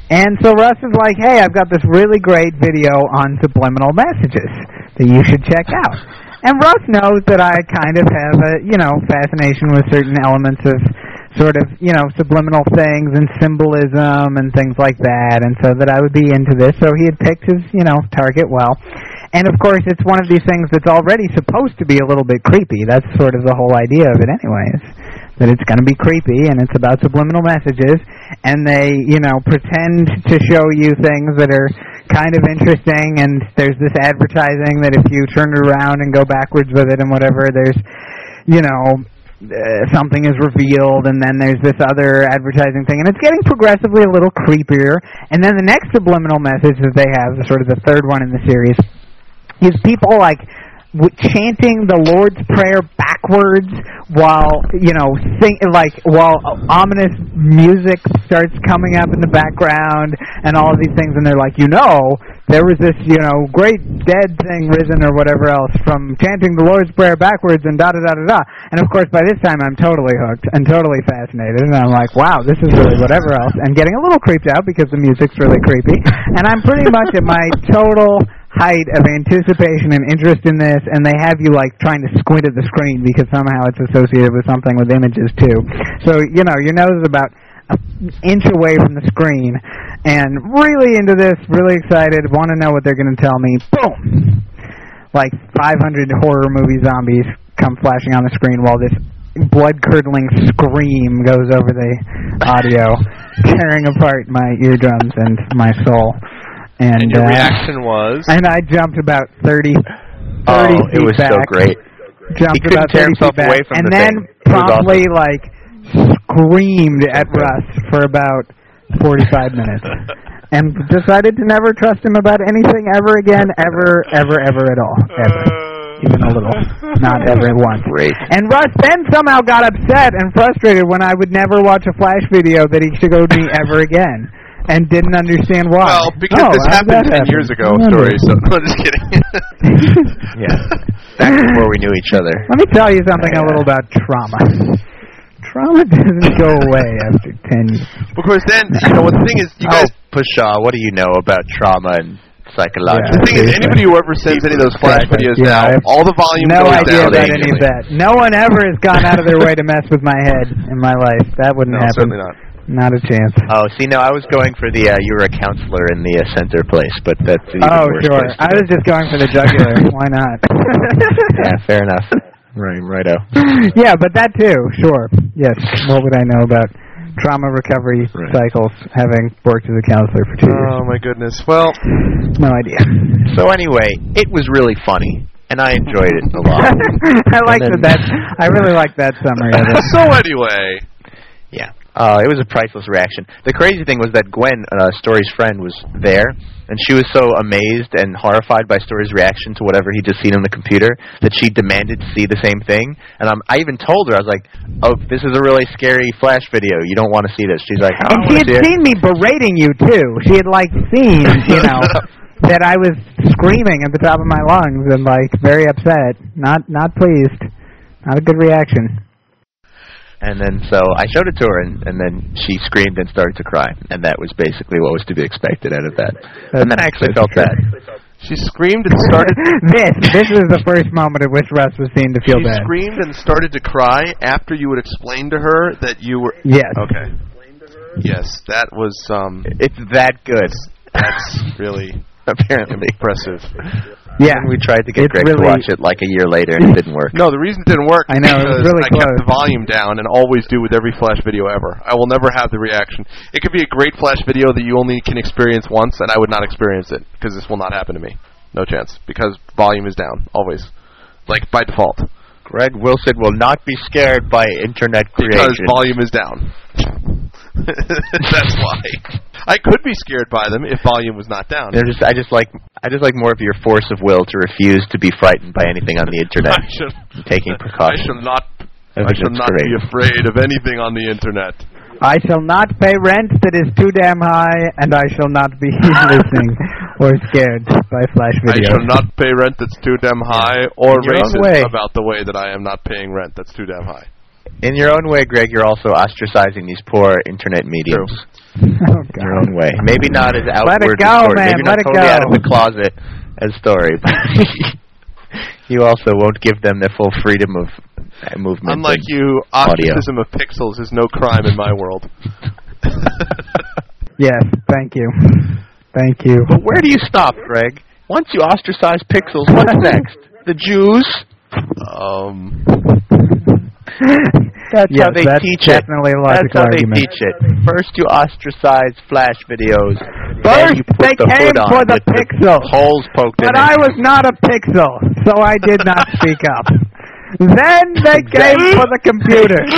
And so Russ is like, "Hey, I've got this really great video on subliminal messages that you should check out." And Russ knows that I kind of have a, you know, fascination with certain elements of sort of, you know, subliminal things and symbolism and things like that, and so that I would be into this. So he had picked his, you know, target well. And of course, it's one of these things that's already supposed to be a little bit creepy. That's sort of the whole idea of it, anyways. That it's going to be creepy, and it's about subliminal messages, and they, you know, pretend to show you things that are kind of interesting, and there's this advertising that if you turn it around and go backwards with it and whatever, there's, you know, uh, something is revealed, and then there's this other advertising thing, and it's getting progressively a little creepier. And then the next subliminal message that they have, sort of the third one in the series, is people like w- chanting the Lord's Prayer backwards while you know sing like while ominous music starts coming up in the background and all these things, and they're like, you know, there was this you know great dead thing risen or whatever else from chanting the Lord's Prayer backwards and da da da da da. And of course, by this time, I'm totally hooked and totally fascinated, and I'm like, wow, this is really whatever else, and getting a little creeped out because the music's really creepy, and I'm pretty much at my total height of anticipation and interest in this, and they have you like trying to squint at the screen because somehow it's associated with something with images too. So you know your nose is about an inch away from the screen, and really into this, really excited, want to know what they're going to tell me. Boom! Like 500 horror movie zombies come flashing on the screen while this blood-curdling scream goes over the audio, (laughs) tearing apart my eardrums and my soul. And, And your uh, reaction was? and I jumped about 30, 30 Oh, feet it was back. so great. Jumped He couldn't about tear 30 himself feet back, away from and the then thing. Promptly like screamed at Russ for about 45 minutes, and decided to never trust him about anything ever again, ever, ever, ever at all, ever, even a little, not ever once. Great. And Russ then somehow got upset and frustrated when I would never watch a Flash video that he showed me ever again. And didn't understand why. Well, because Oh, this happened 10 happen? years ago, I wonder. story, so no, (laughs) I'm just kidding. (laughs) Yeah. Back before we knew each other. Let me tell you something a little about trauma. Trauma doesn't go away after 10 years. Of course, then, you know, what the thing is, you oh, guys, oh, Pshaw, what do you know about trauma and psychological? the thing is, anybody who ever sends any of those flash Exactly. videos Yeah, now, all the volume No goes idea down. about any of that. No one ever has gone out of their way to mess with my head in my life. That wouldn't No, happen. certainly not. Not a chance. Oh, see, no, I was going for the uh, you were a counselor in the uh, center place, but that's an even Oh, worse sure. place I was just going for the jugular. (laughs) Why not? Yeah, fair enough. Right, righto. (laughs) yeah, but that too. Sure. Yes. What would I know about trauma recovery Right. cycles? Having worked as a counselor for two years, Oh, my goodness. Well, no idea. So anyway, it was really funny, and I enjoyed it a lot. (laughs) I like that. That's. I really like that summary of it. so anyway, Yeah. Uh, it was a priceless reaction. The crazy thing was that Gwen, uh, Story's friend, was there, and she was so amazed and horrified by Story's reaction to whatever he just seen on the computer that she demanded to see the same thing. And um, I even told her, I was like, "Oh, this is a really scary flash video. You don't want to see this." She's like, "I And don't she want had to see it." seen me berating you too. She had like seen, you know, (laughs) that I was screaming at the top of my lungs and like very upset, not not pleased, not a good reaction. And then so I showed it to her, and, and then she screamed and started to cry, and that was basically what was to be expected out of that. and then I actually felt bad. she screamed and started. (laughs) this this is the first moment at which Russ was seen to feel she bad. screamed and started to cry after you would explain to her that you were. Yes. Okay. Yes, that was um. It's that good, That's really (laughs) apparently. impressive. Yeah. And we tried to get It's Greg really- to watch it like a year later, and it didn't work. No, the reason it didn't work I know, it was because really I kept the volume down and always do with every flash video ever. I will never have the reaction. It could be a great flash video that you only can experience once, and I would not experience it because this will not happen to me. No chance because volume is down always, like by default. Greg Wilson will not be scared by internet creation. Because volume is down. (laughs) That's why. I could be scared by them if volume was not down. They're just, I just like, I just like more of your force of will to refuse to be frightened by anything on the (laughs) internet. (laughs) I shall, taking I shall not. I I shall not great. be afraid of anything on the internet. I shall not pay rent that is too damn high, and I shall not be listening or scared by flash videos. I shall not pay rent that's too damn high, or In racist about the way that I am not paying rent that's too damn high. In your own way, Greg, you're also ostracizing these poor internet mediums. Oh, (laughs) In your own way. Maybe not as outward Let it go, Story. man, Maybe let not it totally go. out of the closet as story, but (laughs) you also won't give them their full freedom of uh, movement. Unlike and- you, audio. of pixels is no crime in my world. (laughs) Yes, thank you. Thank you. But where do you stop, Greg? Once you ostracize pixels, what's next? The Jews? um, (laughs) That's yes, how they that's teach it. That's how they teach it. First you ostracize flash videos. then First, you put they the came for the pixel. holes poked But in But I was not a pixel, so I did not (laughs) speak up. Then they came for the computer. (laughs)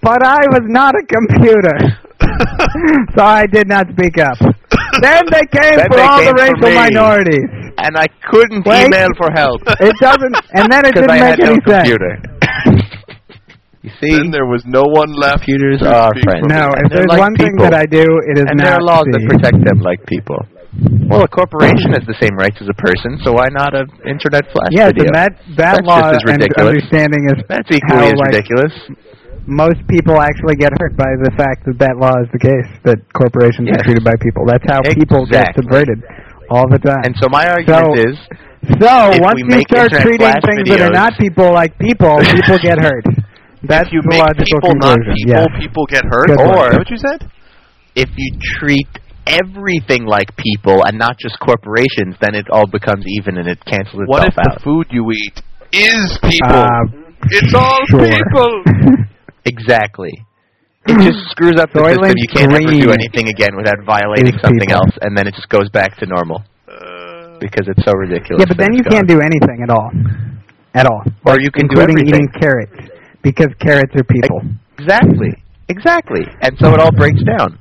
But I was not a computer. so I did not speak up. Then they came Then for they all came the racial minorities. And I couldn't Wait. email for help. It doesn't, and then it didn't I make had no any sense. computer. You see, Then there was no one left. computers to are friends. No, if they're there's like one thing that I do, it is and there are laws that protect them like people. Well, a corporation (clears throat) has the same rights as a person, so why not an internet flash Yes, video? and that that That's law just as and ridiculous. understanding is That's equally how, as like, ridiculous. most people actually get hurt by the fact that that law is the case, that corporations Yes. are treated by people. That's how people get Exactly. subverted all the time. And so my argument So- is, so if once we you start treating flash things that are not people like people, people get hurt. (laughs) That's if you make people not people, yes. people get hurt. Good or what you said? if you treat everything like people and not just corporations, then it all becomes even and it cancels itself out. What if the food you eat is people? Uh, it's all sure. people. (laughs) Exactly. It just screws up the Soylent system. You can't ever do anything again without violating something people. else, and then it just goes back to normal Uh, because it's so ridiculous. yeah, but then you can't do anything at all, at all. Or you can do including everything. eating carrots because carrots are people. Exactly. Exactly. And so it all breaks down.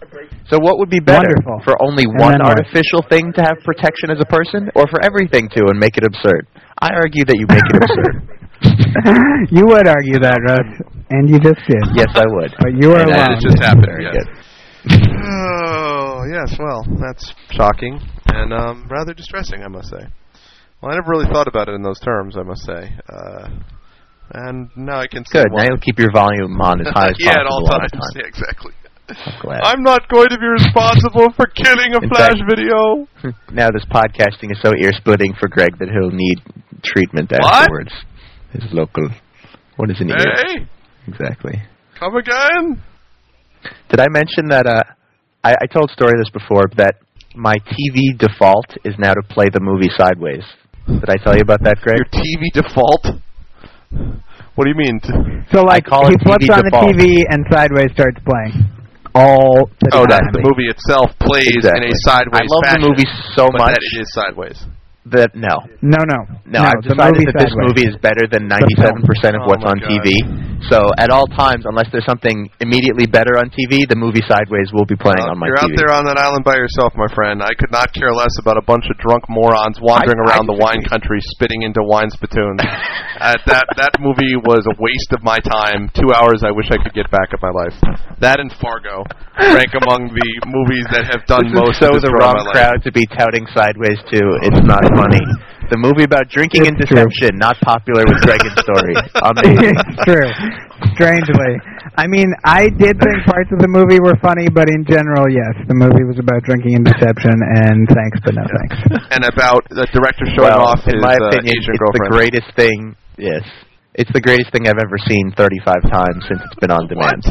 So what would be better Wonderful. for only And one then what? artificial thing to have protection as a person, or for everything to and make it absurd? I argue that you make it absurd. (laughs) (laughs) you would argue that, Russ, and you just did. Yes, I would. But you are And alone. it just happened. Very yes. good. Oh yes, well that's shocking and um, rather distressing, I must say. Well, I never really thought about it in those terms, I must say. Uh, and now I can see Good. why. Now you'll keep your volume on as high as yeah, possible at all times. time. (laughs) Yeah, exactly. I'm glad. I'm not going to be responsible for killing a In flash fact- video. (laughs) now this podcasting is so ear splitting for Greg that he'll need treatment What? afterwards. His local. What is an ear? Exactly. come again? Did I mention that? Uh, I, I told story this before that my TV default is now to play the movie sideways. Did I tell you about that, Greg? Your TV default? What do you mean? T- So like call he it flips TV on default. the TV and Sideways starts playing. All the oh, time. that the movie itself plays Exactly. in a sideways I love fashion, the movie so much that it is sideways. that no, No, no, no, I've the decided movie that this movie is better than 97% of Oh what's my on God. TV. So at all times, unless there's something immediately better on TV, the movie Sideways will be playing on my you're TV. out there on that island by yourself, my friend. I could not care less about a bunch of drunk morons wandering I- I around the (laughs) wine country spitting into wine spittoons. (laughs) uh, that that movie was a waste of my time. Two hours I wish I could get back of my life. That and Fargo rank among the movies that have done this most so the wrong my life. crowd to be touting Sideways too. It's not funny. The movie about drinking and It's true. deception, not popular with Dragon and (laughs) Story. (laughs) Amazing. it's true. Strangely, I mean, I did think parts of the movie were funny, but in general, yes, the movie was about drinking and deception. And thanks, but no thanks. (laughs) And about the director showing well, off in his my uh, opinion, Asian it's girlfriend. the greatest thing. Yes, it's the greatest thing I've ever seen 35 times since it's been on demand,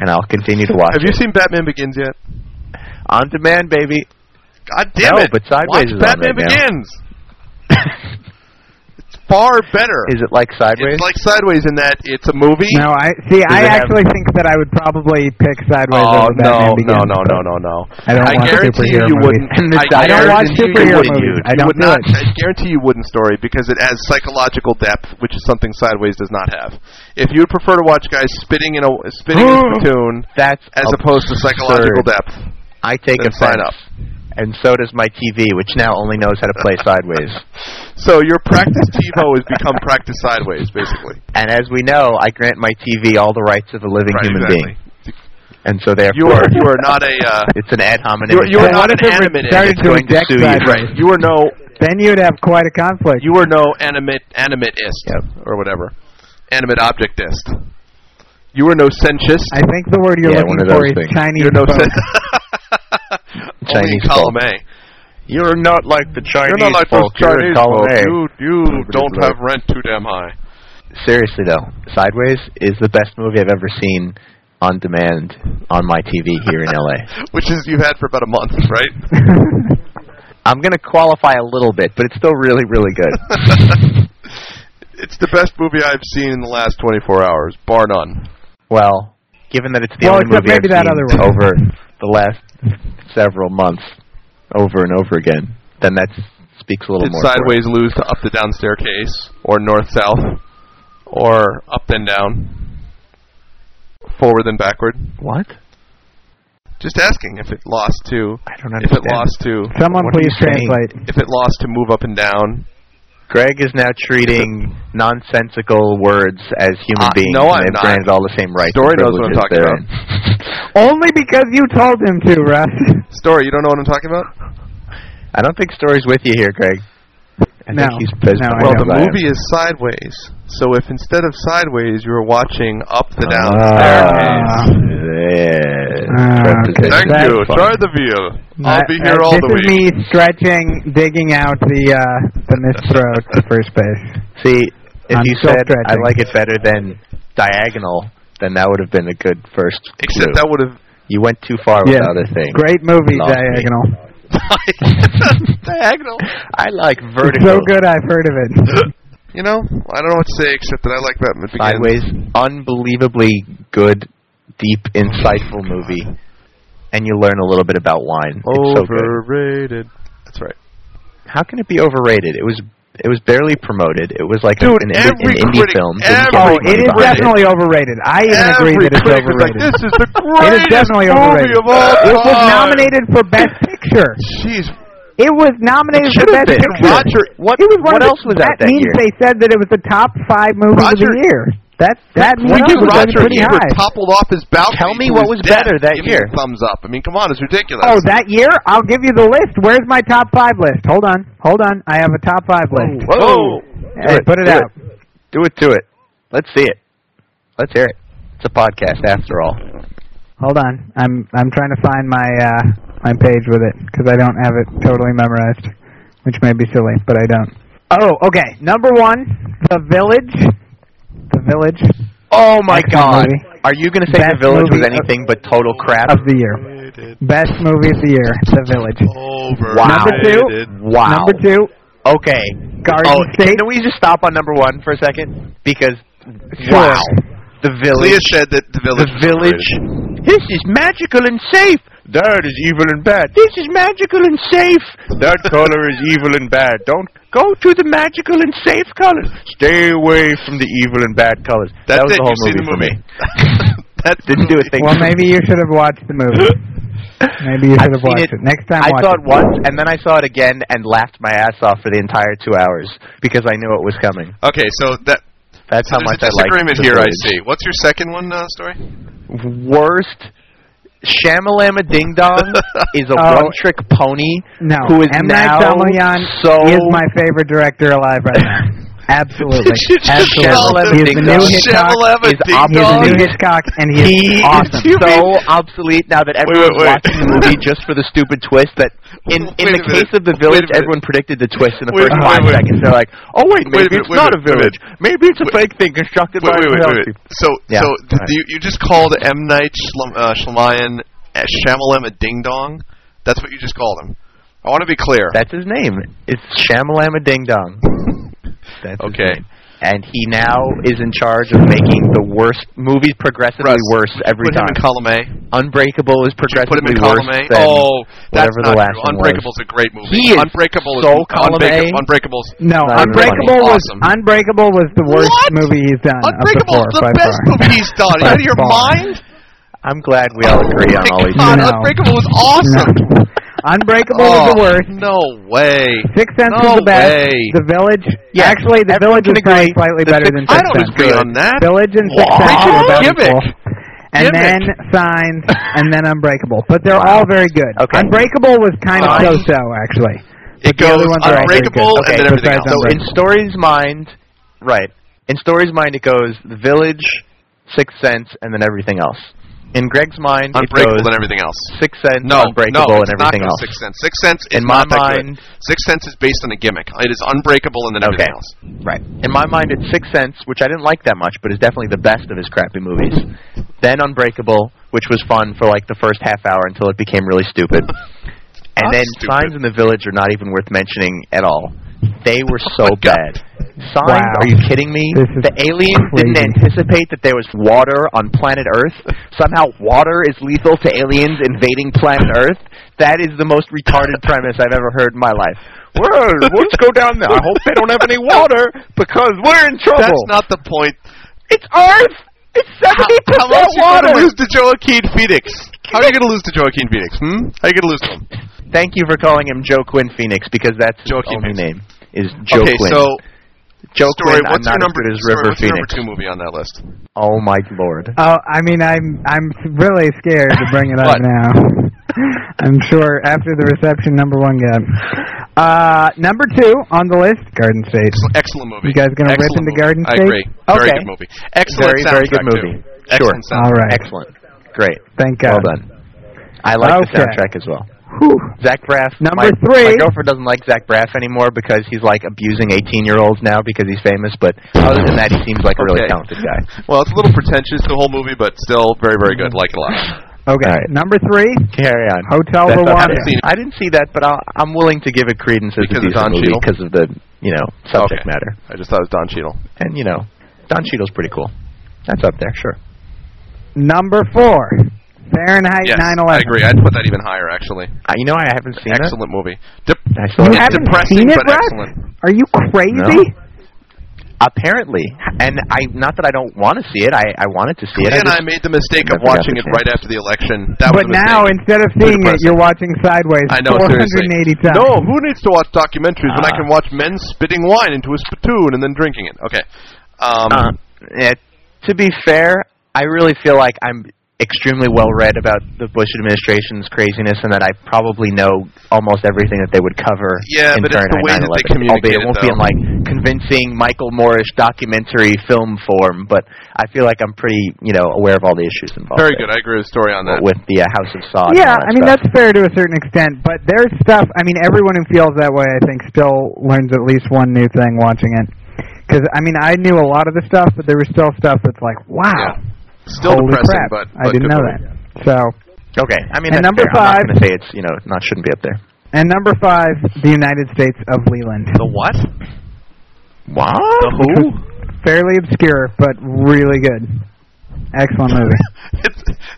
and I'll continue to watch Have you it. seen Batman Begins yet? on demand, baby? God damn No, it! but Sideways Watch is on Batman Begins. now. Begins. it's far better. Is it like Sideways? It's like Sideways in that it's a movie. No, I see. I it have- actually think that I would probably pick Sideways Oh over no, Batman Begins. no, no, no, no, no! I don't I watch guarantee you, superhero you movies. wouldn't. And (laughs) the I, I don't watch guarantee you superhero wouldn't. movies. I You don't would do not. it. I guarantee you wouldn't story because it has psychological depth, which is something Sideways does not have. If you would prefer to watch guys spitting in a spitting in a (gasps) platoon That's as opposed to psychological absurd. depth, I take then offense. sign up. And so does my TV, which now only knows how to play sideways. (laughs) So your practice TiVo has become practice Sideways, basically. And as we know, I grant my TV all the rights of a living Right, human exactly. being. And so therefore, You are you are not a uh, (laughs) it's an ad hominem. you are, you are not an animate. It's going to sue you. Sideways? Right. You are no Then you'd have quite a conflict. you are no animate animateist Yep. or whatever. Animate objectist. You are no sensuist. I think the word you're Yeah, one looking of for those is things. Chinese. You're no folk. sen- Only (laughs) Chinese in column folk. A. You're not like the Chinese You're not like folk. those You're in Chinese column folk. A. You you don't like- have rent too damn high. Seriously though, Sideways is the best movie I've ever seen on demand on my TV here in LA. (laughs) Which is you've had for about a month, right? (laughs) I'm going to qualify a little bit, but it's still really, really good. (laughs) it's the best movie I've seen in the last 24 hours, bar none. well, given that it's the Well, only movie I've seen over the last several months, over and over again, then that speaks a little Did more. for. Sideways lose to Up the Down Staircase or North South Or Up then down. Forward then backward. what? Just asking if it lost to. I don't If it lost to. Someone please translate. If it lost to move up and down. Greg is now treating nonsensical words as human Uh, beings. no, and I'm not. granted all the same rights. Story and knows what I'm talking therein. (laughs) Only because you told him to, Russ. Story, you don't know what I'm talking about? I don't think Story's with you here, Greg. I No. think he's pissed No, off I Well, the movie is sideways. So if instead of sideways you were watching up the down Ah. staircase. Yeah. Ah, okay. Thank That's you. fun. Try the veal. I'll be Uh, here all this the is week. me stretching, digging out the uh, the missed throw to first base. See, if I'm you still said I like it better than diagonal, then that would have been a good first. Except clue. that would have you went too far with Yeah. the other thing. Great movie, Diagonal. me. Diagonal. diagonal. I like It's vertical. so good, I've heard of it. (laughs) You know, I don't know what to say except that I like that in the beginning. Sideways, unbelievably good, deep, insightful movie, and you learn a little bit about wine. It's so good. Overrated. That's right. How can it be overrated? It was it was barely promoted. It was like Dude, an, indie, an indie critic- film. Didn't every get Oh, any it money definitely overrated. I even agree that it's critic was like, overrated. this is the (laughs) It is greatest definitely movie overrated. of all time. It was nominated for Best Picture. Jeez, It was nominated It for Best been. Picture. Roger. What It was one what else was out that means year? they said that it was the top five movies of the year. That that We means give it was Roger pretty Ebert high. toppled off his balcony. Tell me what was death. better that Give me year. thumbs up. I mean, come on, it's ridiculous. Oh, that year? I'll give you the list. Where's my top five list? Hold on, hold on. I have a top five list. Whoa! Hey, put it do out. Do it to it. Let's see it. Let's hear it. It's a podcast after all. Hold on. I'm I'm trying to find my uh my page with it because I don't have it totally memorized, which may be silly, but I don't. Oh, okay. Number one, The Village. The Village Oh my Excellent god! movie. Are you going to say Best The Village was movie of- anything but total crap? of the year. Best movie of the year, The Village. Overrated. Wow. Number two. Wow. Number two, Okay. Garden oh, State. Can we just stop on number one for a second? Because Sure. wow, the Leah village. said that the village. The was village. overrated. This is magical and safe. That is evil and bad. This is magical and safe. That color is evil and bad. Don't go to the magical and safe colors. Stay away from the evil and bad colors. That's that was it. the whole You've seen movie, (laughs) the for movie. me. That's Didn't do a thing. Well, maybe you should have watched the movie. (laughs) Maybe you should I've have watched it- it. Next time, I watch saw it. it once, and then I saw it again and laughed my ass off for the entire two hours because I knew it was coming. Okay, so that That's so how much there's a I like disagreement the here. I see. What's your second one uh, story? Worst. Shamalama Ding Dong (laughs) is a Oh. one-trick pony No, who is M now Night Shyamalan so is my favorite director alive right now. (laughs) Absolutely, Did (laughs) you just absolutely. him He's the new Hitchcock. Is He's the new Hitchcock, and he is He awesome. is so obsolete now that everyone's wait, wait. watching the movie (laughs) just for the stupid twist. That in in the case of the village, everyone predicted the twist in the Wait, first five wait. seconds. They're like, "Oh wait, Wait maybe it's wait not a a village. Maybe it's a Wait. fake thing constructed Wait, by wait, wait, wait, wait. So, Yeah. so Alright. you, you just called M Night Shyam- uh, Shyamalan uh, Shyamalan a ding dong? That's what you just called him. I want to be clear. That's his name. It's Shamalama Ding Dong. That's his Okay. name. And he now is in charge of making the worst movies progressively Russ, worse every put time. him in column A. Unbreakable is Did you put him progressively in worse column A. than Oh, that's whatever not the last true. one Unbreakable's was. a great movie. He is Unbreakable so is column Unbreakable, A. Unbreakable's No, Unbreakable was Awesome. Unbreakable was the worst What? movie he's done. Unbreakable's of the, four, the by best far. movie he's done. Are you out of your mind? I'm glad we all agree on all these God, movies. Unbreakable was awesome. No. Unbreakable was the Oh, worst. No way. Six Sense No was the best. way. The Village, Yeah, actually, The everyone Village can is agree. slightly The better Sixth- than I don't Sense. agree on that. Village and Six What? Sense are about Gimmick. equal. And Gimmick. then Signs, and then Unbreakable. But they're Wow. all very good. Okay. Unbreakable was kind of Fine. so-so, actually. It the other goes ones are very Unbreakable good. and Okay, then everything else. So in Story's mind, right? In Story's mind, it goes The Village, Sixth Sense, and then everything else. In Greg's mind, Unbreakable and everything else. Sixth Sense, No, Unbreakable, no, and everything else. Sixth Sense. Sixth Sense is In my mind- Six Sense is based on a gimmick. It is Unbreakable and then everything Okay. else. Right. In my mind, it's Six Sense, which I didn't like that much, but is definitely the best of his crappy movies. (laughs) then Unbreakable, which was fun for like the first half hour until it became really stupid. (laughs) and then stupid. Signs in the Village are not even worth mentioning at all. They were (laughs) so Oh my God. Bad. Signs? Wow. Are you kidding me? The aliens didn't anticipate that there was water on planet Earth. Somehow, water is lethal to aliens invading planet Earth. That is the most retarded premise I've ever heard in my life. Well, let's go down there. I hope they don't have any water because we're in trouble. That's not the point. It's Earth. It's seventy How else percent you going water. to lose to Joaquin Phoenix? How are you going to lose to Joaquin Phoenix? Hmm? How are you going to lose to him? Thank you for calling him Joe Quinn Phoenix because that's his only Phoenix. name. Is Joe okay, Quinn. so Joe story. Quinn. what's I'm your not number? as good as story, River what's your Phoenix. number two movie on that list? Oh my lord. Oh, I mean, I'm I'm really scared to bring it up now. (laughs) I'm sure after the reception number one got. Uh, number two on the list, Garden State. Excellent movie. You guys gonna rip into movie. Garden State? I State? agree. Very Okay. good movie. Excellent Very, very good movie. too. Sure. Excellent. All right. Excellent. Great. Thank God. Well done. I like the soundtrack as well. Whew. Zach Braff. Number my, three. My girlfriend doesn't like Zach Braff anymore because he's like abusing 18 year olds now because he's famous. But other than that, he seems like a really Okay. talented guy. Well, it's a little pretentious, the whole movie, but still very, very good. Like it a lot. Okay. All right. Number three, Carry on. Hotel That's- I Rwanda. haven't seen it. I didn't see that, but I'll, I'm willing to give it credence as Because a of decent Don movie Cheadle? because of the you know subject Okay. matter. I just thought it was Don Cheadle. And you know, Don Cheadle's pretty cool. That's up there, sure. number four, Fahrenheit Yes, 9/11. I agree. I'd put that even higher, actually. Uh, you know, I haven't seen it. Excellent movie. Dep- You haven't haven't depressing, seen it, but Russ? excellent. Are you crazy? Apparently, and I not that I don't want to see it. I I wanted to see it. He I and I made the mistake of watching the it right after the election. That But was now, mistake. instead of seeing it, you're watching Sideways I know, 480 seriously. times. No, who needs to watch documentaries when I Ah. can watch men spitting wine into a spittoon and then drinking it? Okay. Um, Uh, yeah, to be fair, I really feel like I'm extremely well read about the Bush administration's craziness, and that I probably know almost everything that they would cover. Yeah, in but it's the Fahrenheit way that they communicate Albeit it it, won't be in like convincing Michael Moorish documentary film form, but I feel like I'm pretty, you know, aware of all the issues involved. very there. good. I agree with the story on that. With the uh, House of Saud. and Yeah, I mean stuff. that's fair to a certain extent, but there's stuff. I mean, everyone who feels that way, I think, still learns at least one new thing watching it. Because I mean, I knew a lot of the stuff, but there was still stuff that's like, wow, Yeah. Still holy depressing, crap, but, I didn't know that. So, Okay, I mean And number fair. I'm five- not going to say it's you know not shouldn't be up there. and number five, the United States of Leland. The what? What? The who? Fairly obscure, but really good. Excellent movie. (laughs)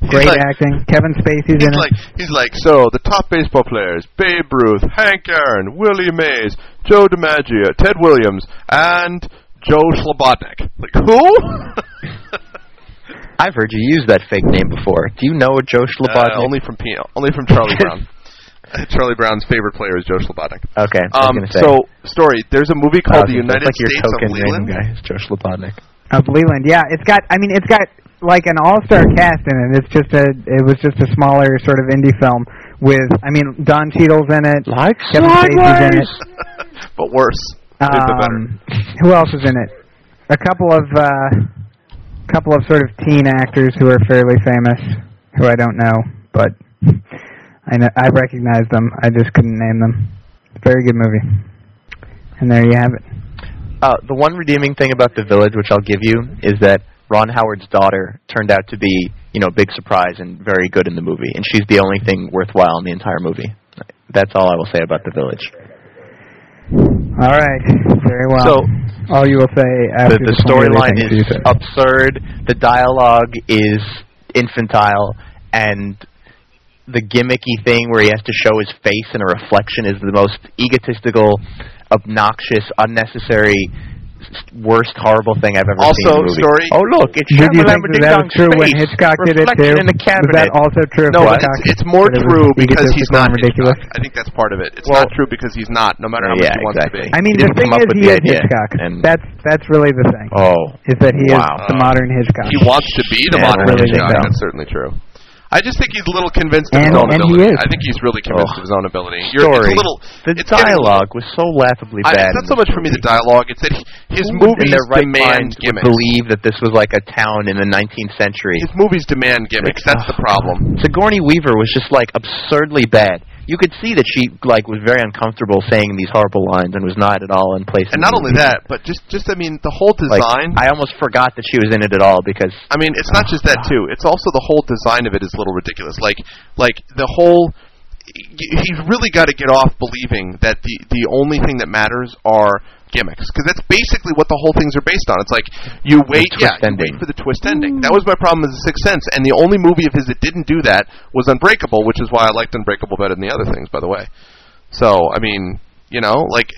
It's, Great like, acting. Kevin Spacey's in like, it. he's like, so the top baseball players: Babe Ruth, Hank Aaron, Willie Mays, Joe DiMaggio, Ted Williams, and Joe Slobodnik. Like who? (laughs) I've heard you use that fake name before. Do you know Joe Schlabotnik? Uh, only from P- only from Charlie (laughs) Brown. Charlie Brown's favorite player is Joe Slobodnik. Okay. Um, so story. There's a movie called The okay, so United it's like your States of token random Leland. guy, is Joe Schlabotnik. Of Leland, yeah. It's got. I mean, it's got like an all-star cast in it. It's just a. It was just a smaller sort of indie film with. I mean, Don Cheadle's in it. Like Kevin Spacey's in it. (laughs) but worse. Is the better. Um, who else is in it? A couple of uh, couple of sort of teen actors who are fairly famous, who I don't know, but I know I recognize them. I just couldn't name them. Very good movie. And there you have it. Uh, the one redeeming thing about The Village, which I'll give you, is that Ron Howard's daughter turned out to be, you know, a big surprise and very good in the movie, and she's the only thing worthwhile in the entire movie. That's all I will say about The Village. All right. Very well. So, all you will say after the, the 20 storyline is absurd. The dialogue is infantile, and the gimmicky thing where he has to show his face in a reflection is the most egotistical, obnoxious, unnecessary, worst, horrible thing I've ever Also, seen in a movie. story- Oh look, it's Did you think that, was true when Hitchcock did it too? in the Was cabinet. that also true No, it's, it's more it was true because he's not ridiculous. Hitchcock. I think that's part of it. It's Well- not true because he's not, no matter how Yeah, much he wants exactly. to be. I mean, He the thing is, he is Hitchcock. and- That's that's really the thing. Oh, Is that he Wow. is the modern Hitchcock? He wants to be the modern Hitchcock. That's certainly true. I just think he's a little convinced of And- his own ability. I think he's really convinced Oh. of his own ability. You're, story. It's a little. the it's dialogue was so laughably I, bad. it's not so much this for me the dialogue. It's that he, his Who movies right demand gimmicks. believe that this was like a town in the 19th century. His movies demand gimmicks. That's the problem. Sigourney Weaver was just like absurdly bad. You could see that she like was very uncomfortable saying these horrible lines and was not at all in place. And in not only that, but just just I mean the whole like design. I almost forgot that she was in it at all because I mean, it's not just that ah. too. It's also the whole design of it is a little ridiculous. Like, like the whole. He's really got to get off believing that the the only thing that matters are gimmicks because that's basically what the whole things are based on. It's like you wait, twist yeah, you wait for the twist ending. Mm. That was my problem with The Sixth Sense, and the only movie of his that didn't do that was Unbreakable, which is why I liked Unbreakable better than the other things, by the way. So I mean, you know, like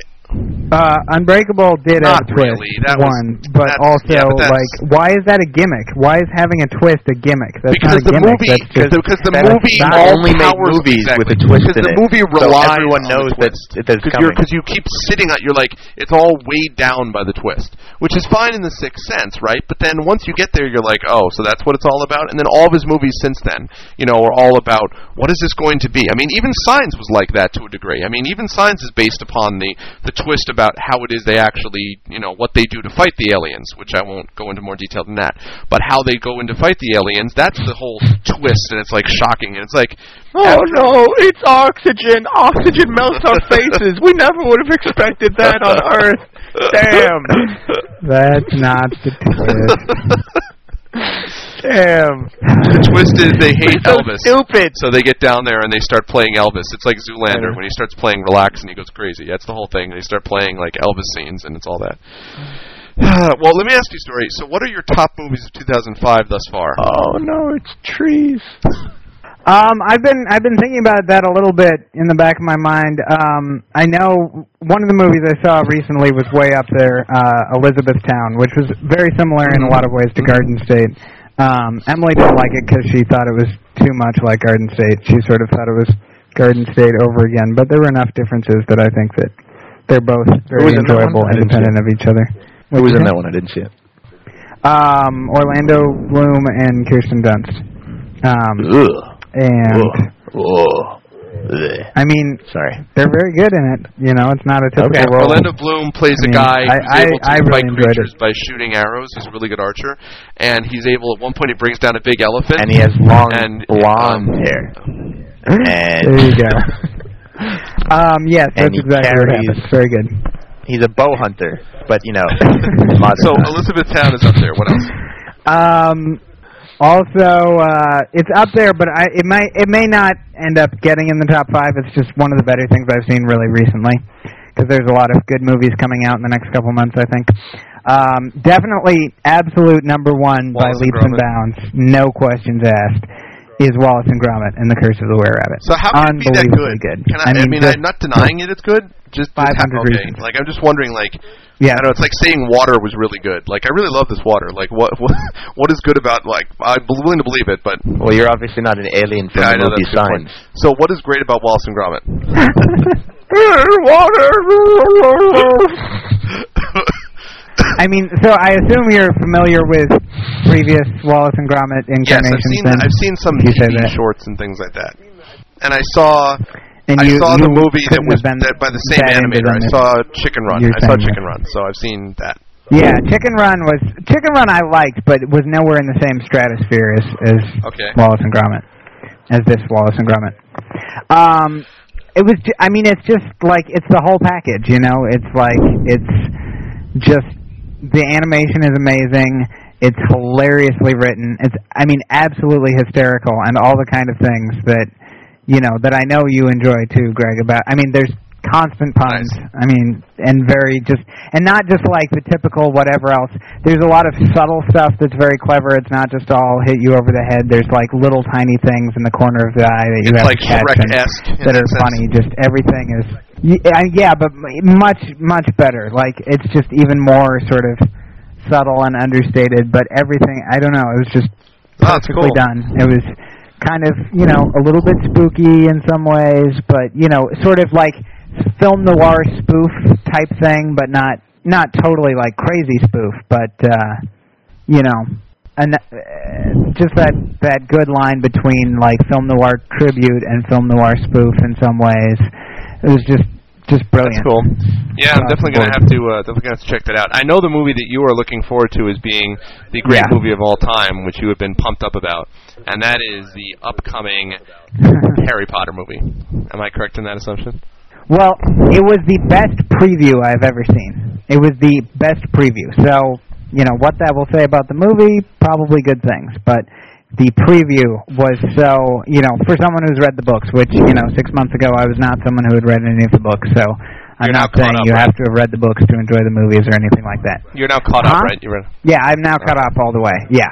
Uh, Unbreakable did Not have a twist, really. That was- one, but that's- also yeah, but that's- like, why is that a gimmick? Why is having a twist a gimmick? That's because not a the gimmick. movie that's because just, the, because the that movie not all only made powers movies exactly, with a twist because in the it. movie So relies everyone on the knows twist. that- that it's Cause you're- coming. Because you keep sitting on, you're like, it's all weighed down by the twist, which is fine in the Sixth Sense, right? But then once you get there, you're like, oh, so that's what it's all about. And then all of his movies since then, you know, are all about what is this going to be? I mean, even Signs was like that to a degree. I mean, even Signs is based upon the the twist about how it is they actually, you know, what they do to fight the aliens, which I won't go into more detail than that. But how they go in to fight the aliens, that's the whole twist, and it's like shocking, and it's like, Oh no, it's oxygen. Oxygen (laughs) melts our faces. We never would have expected that on Earth. Damn. that's not the twist. (laughs) Damn. the twist is they hate so Elvis. stupid. So they get down there and they start playing Elvis. It's like Zoolander when he starts playing Relax and he goes crazy. That's the whole thing. They start playing like Elvis scenes and it's all that. (sighs) well, let me ask you a story. So, what are your top movies of 2005 thus far? Oh no, it's trees. Um, I've been I've been thinking about that a little bit in the back of my mind. Um, I know one of the movies I saw recently was way up there, uh, Elizabethtown, which was very similar in a lot of ways to Garden State. Um, Emily didn't like it because she thought it was too much like Garden State. She sort of thought it was Garden State over again, but there were enough differences that I think that they're both very was enjoyable, independent of each other. Who was What'd you in that one? I didn't see it. Um, Orlando Bloom and Kirsten Dunst. Um, Ugh. and Ugh. Bleh. I mean, Sorry. they're very good in it. You know, it's not a typical Okay. role. Orlando Bloom plays I a mean, guy I- who's I- able to I really fight enjoyed creatures by shooting arrows. He's a really good archer, and he's able. At one point, he brings down a big elephant, And he has long and, blonde um, hair. And there you go. (laughs) um, yes, that's he exactly what happens. Very good. He's a bow hunter, but you know, (laughs) so Elizabethtown is up there. What else? Um, also, uh, it's up there, but I, it might it may not end up getting in the top five. It's just one of the better things I've seen really recently, because there's a lot of good movies coming out in the next couple months. I think. Um, definitely, absolute number one by Wallace and leaps and Gromit. bounds, no questions asked, is Wallace and Gromit and the Curse of the Were Rabbit. So how can it be that Unbelievably good? good. Can I, I mean, just- I'm not denying it. It's good. Just just 500 okay. reasons. Like I'm just wondering, like yeah. I don't know. It's like saying water was really good. Like I really love this water. Like what (laughs) what what is good about like I'm willing to believe it, but well, you're obviously not an alien from Yeah, I the movie that's a good point. Signs. So what is great about Wallace and Gromit? (laughs) (laughs) I mean, so I assume you're familiar with previous Wallace and Gromit yes, incarnations. I've seen? I've seen some TV shorts and things like that. And I saw And I you, saw you the movie that was that by the same animator. I saw Chicken Run. I saw Chicken. Run, so I've seen that. Yeah, Chicken Run was Chicken Run. I liked, but it was nowhere in the same stratosphere as as Okay. Wallace and Gromit, as this Wallace and Gromit. Um, it was. I mean, it's just like it's the whole package. You know, it's like it's just the animation is amazing. It's hilariously written. It's. I mean, absolutely hysterical, and all the kind of things that you know that I know you enjoy too, Greg. About. I mean, there's constant puns. I mean, and very just, and not just like the typical whatever else. There's a lot of subtle stuff that's very clever. It's not just all hit you over the head. There's like little tiny things in the corner of the eye that you It's have like to catch and that are sense. funny. Just everything is, yeah, but much much better. Like it's just even more sort of subtle and understated. But everything, I don't know. It was just Oh, perfectly cool. done. It was kind of, you know, a little bit spooky in some ways, but you know, sort of like film noir spoof type thing, but not not totally like crazy spoof, but uh, you know, and uh, just that that good line between like film noir tribute and film noir spoof in some ways. It was just just brilliant. That's cool. Yeah, I'm definitely gonna have to uh, definitely gonna have to check that out. I know the movie that you are looking forward to is being the great Yeah. movie of all time, which you have been pumped up about, and that is the upcoming (laughs) Harry Potter movie. Am I correct in that assumption? Well, it was the best preview I've ever seen. It was the best preview. So, you know, what that will say about the movie, probably good things. But the preview was so, you know, for someone who's read the books, which, you know, six months ago I was not someone who had read any of the books. So I'm You're not saying up, you right? have to have read the books to enjoy the movies or anything like that. You're now caught up, right? You read. Yeah, I'm now caught oh. up all the way. Yeah,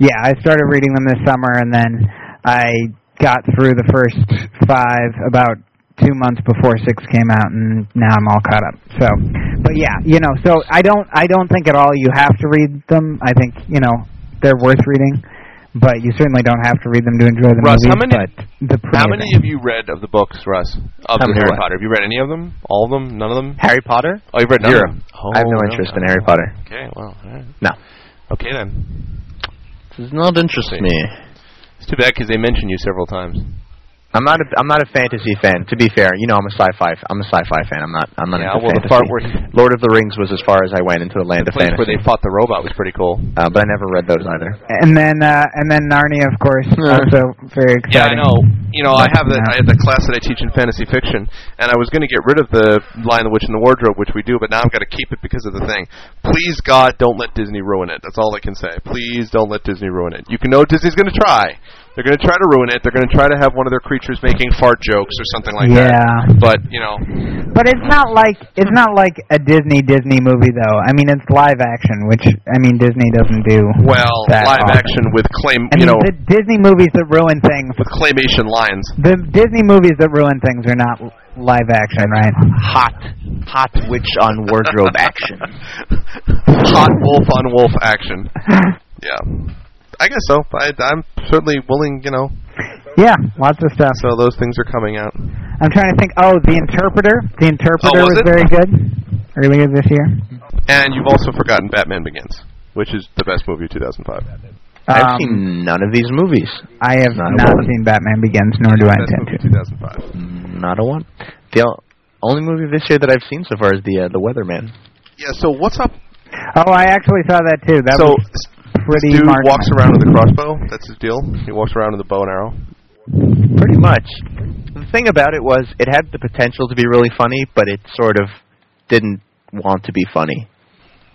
yeah. I started reading them this summer, and then I got through the first five about two months before six came out, and now I'm all caught up. So, but yeah, you know, so I don't, I don't think at all you have to read them. I think you know they're worth reading, but you certainly don't have to read them to enjoy the Russ, movies. how many- But the How many premiere have you read of the books, Russ? Of How the Harry what? Potter? Have you read any of them? All of them? None of them? Harry Potter? Oh, you've read none Zero. of them? Oh, I have no really? interest in Harry Potter. Okay, well, all right. No. Okay then. This does not interest me. It's too bad because they mention you several times. I'm not a I'm not a fantasy fan. To be fair, you know I'm a sci-fi I'm a sci-fi fan. I'm not I'm not Yeah, into well, the fantasy. part where- Lord of the Rings was as far as I went into the land The of place fantasy. where they fought the robot was pretty cool. uh, but I never read those either. And then, uh, and then Narnia, of course, Yeah. also very exciting. Yeah, I know. You know, I have the I have the class that I teach in fantasy fiction, and I was going to get rid of the Lion, the Witch, and the Wardrobe, which we do, but now I've got to keep it because of the thing. Please, God, don't let Disney ruin it. That's all I can say. Please don't let Disney ruin it. You can know Disney's going to try. They're going to try to ruin it. They're going to try to have one of their creatures making fart jokes or something like that. Yeah. But you know, But it's not like it's not like a Disney Disney movie though. I mean, it's live action, which I mean Disney doesn't do. well, that live often. action with claim, I you mean, know, the Disney movies that ruin things. with claymation lions. The Disney movies that ruin things are not live action, right? Hot hot witch on wardrobe action. (laughs) Hot wolf on wolf action. (laughs) Yeah. I guess so. I, I'm certainly willing, you know. Yeah, lots of stuff. So those things are coming out. I'm trying to think. Oh, The Interpreter. The Interpreter Oh, was was it? very good earlier this year. And you've also forgotten Batman Begins, which is the best movie of 2005. I've Um, seen none of these movies. I have Not not seen Batman Begins, nor do I intend to. 2005. Not a one. The o- only movie this year that I've seen so far is the uh, the Weatherman. Yeah. So what's up? Oh, I actually saw that too. That so was this pretty. dude marginal. walks around with a crossbow. That's his deal. He walks around with a bow and arrow. Pretty much. The thing about it was it had the potential to be really funny, but it sort of didn't want to be funny.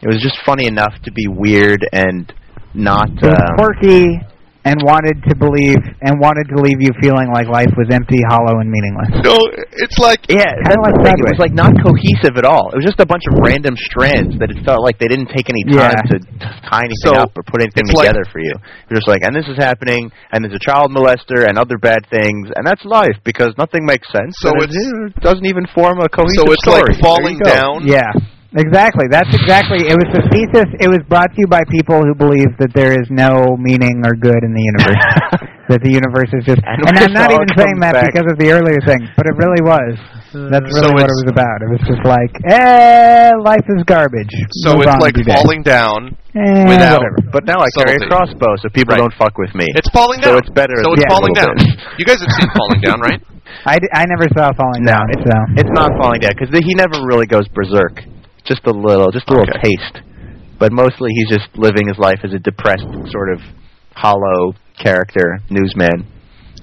It was just funny enough to be weird and not. It Um, quirky and wanted to believe and wanted to leave you feeling like life was empty, hollow, and meaningless. No, it's like yeah, Kinda that's like the thing. It was like not cohesive at all. It was just a bunch of random strands that it felt like they didn't take any time Yeah. to tie anything So, up or put anything it's like- together for you. You're just like, and this is happening, and there's a child molester and other bad things, and that's life because nothing makes sense. So it, doesn't even form a cohesive so it's story. like falling down. Yeah, exactly. That's exactly. It was the thesis. It was brought to you by people who believe that there is no meaning or good in the universe. (laughs) that the universe is just. And And, I'm not even saying that back- because of the earlier thing, but it really was. That's So really what it was about. It was just like, eh, life is garbage. So Move it's like with day. falling down. Eh, without- whatever. But now I carry a crossbow, so people Right. don't fuck with me. It's falling down. So down. it's better So it's least a falling down. You guys have seen Falling Down, right? (laughs) I, d- I never saw Falling No, Down. it's, so. it's not falling down because he never really goes berserk. Just a little, just a little Okay. taste. But mostly he's just living his life as a depressed, sort of hollow character, newsman.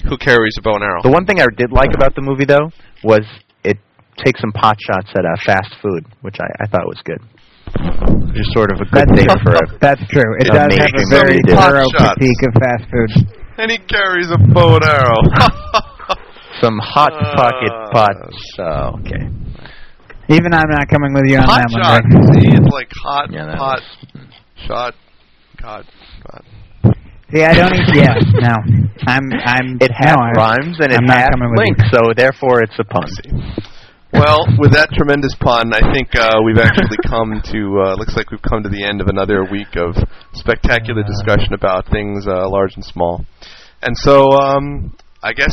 Who carries a bow and arrow? The one thing I did like about the movie, though, was it takes some pot shots at uh, fast food, which I, I thought was good. Just sort of a good That's, thing for a (laughs) that's true. It does have a very thorough critique of fast food. and he carries a bow and arrow. (laughs) some hot (laughs) pocket pot. pots. Oh, okay. Even I'm not coming with you on hot that shot. one. Greg. See, it's like hot Yeah, that pot shot. God. God. See, I don't even. Yeah, (laughs) no. I'm. I'm. It half no, rhymes and it I'm not half coming with you. links, so therefore it's a pun. Well, with that tremendous pun, I think uh, we've actually (laughs) come to. Uh, looks like we've come to the end of another week of spectacular discussion about things uh, large and small. And so, um, I guess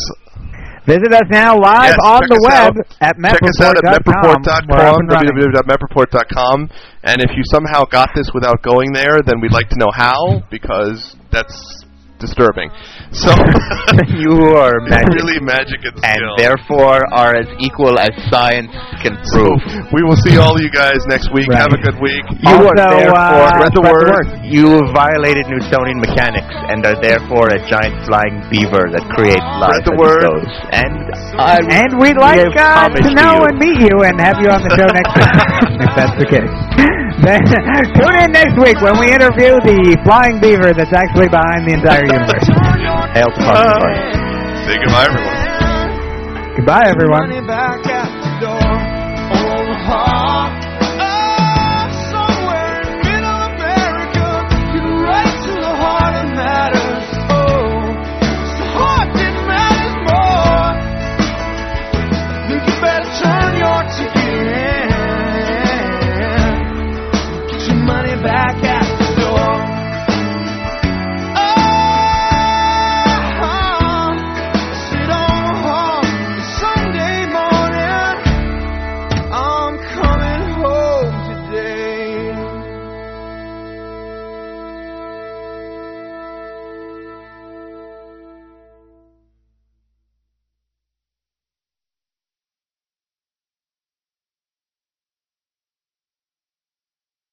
Visit us now live Yes, on the web out. at check us out at mepreport.com. Mepreport.com, www.mepreport.com. And if you somehow got this without going there, then we'd like to know how, because that's disturbing. So (laughs) you are (laughs) magic. really magic and and therefore are as equal as science can so prove. we will see all you guys next week. Right. Have a good week. You are therefore uh, spread the word. You have violated Newtonian mechanics and are therefore a giant flying beaver that creates life the as word. goes. And I And we'd like uh, to know you. and meet you and have you on the show next (laughs) week, if that's the case. Then (laughs) tune in next week when we interview the flying beaver that's actually behind the entire universe. Hail to Parson Party. Uh, Say goodbye, everyone. Goodbye, everyone.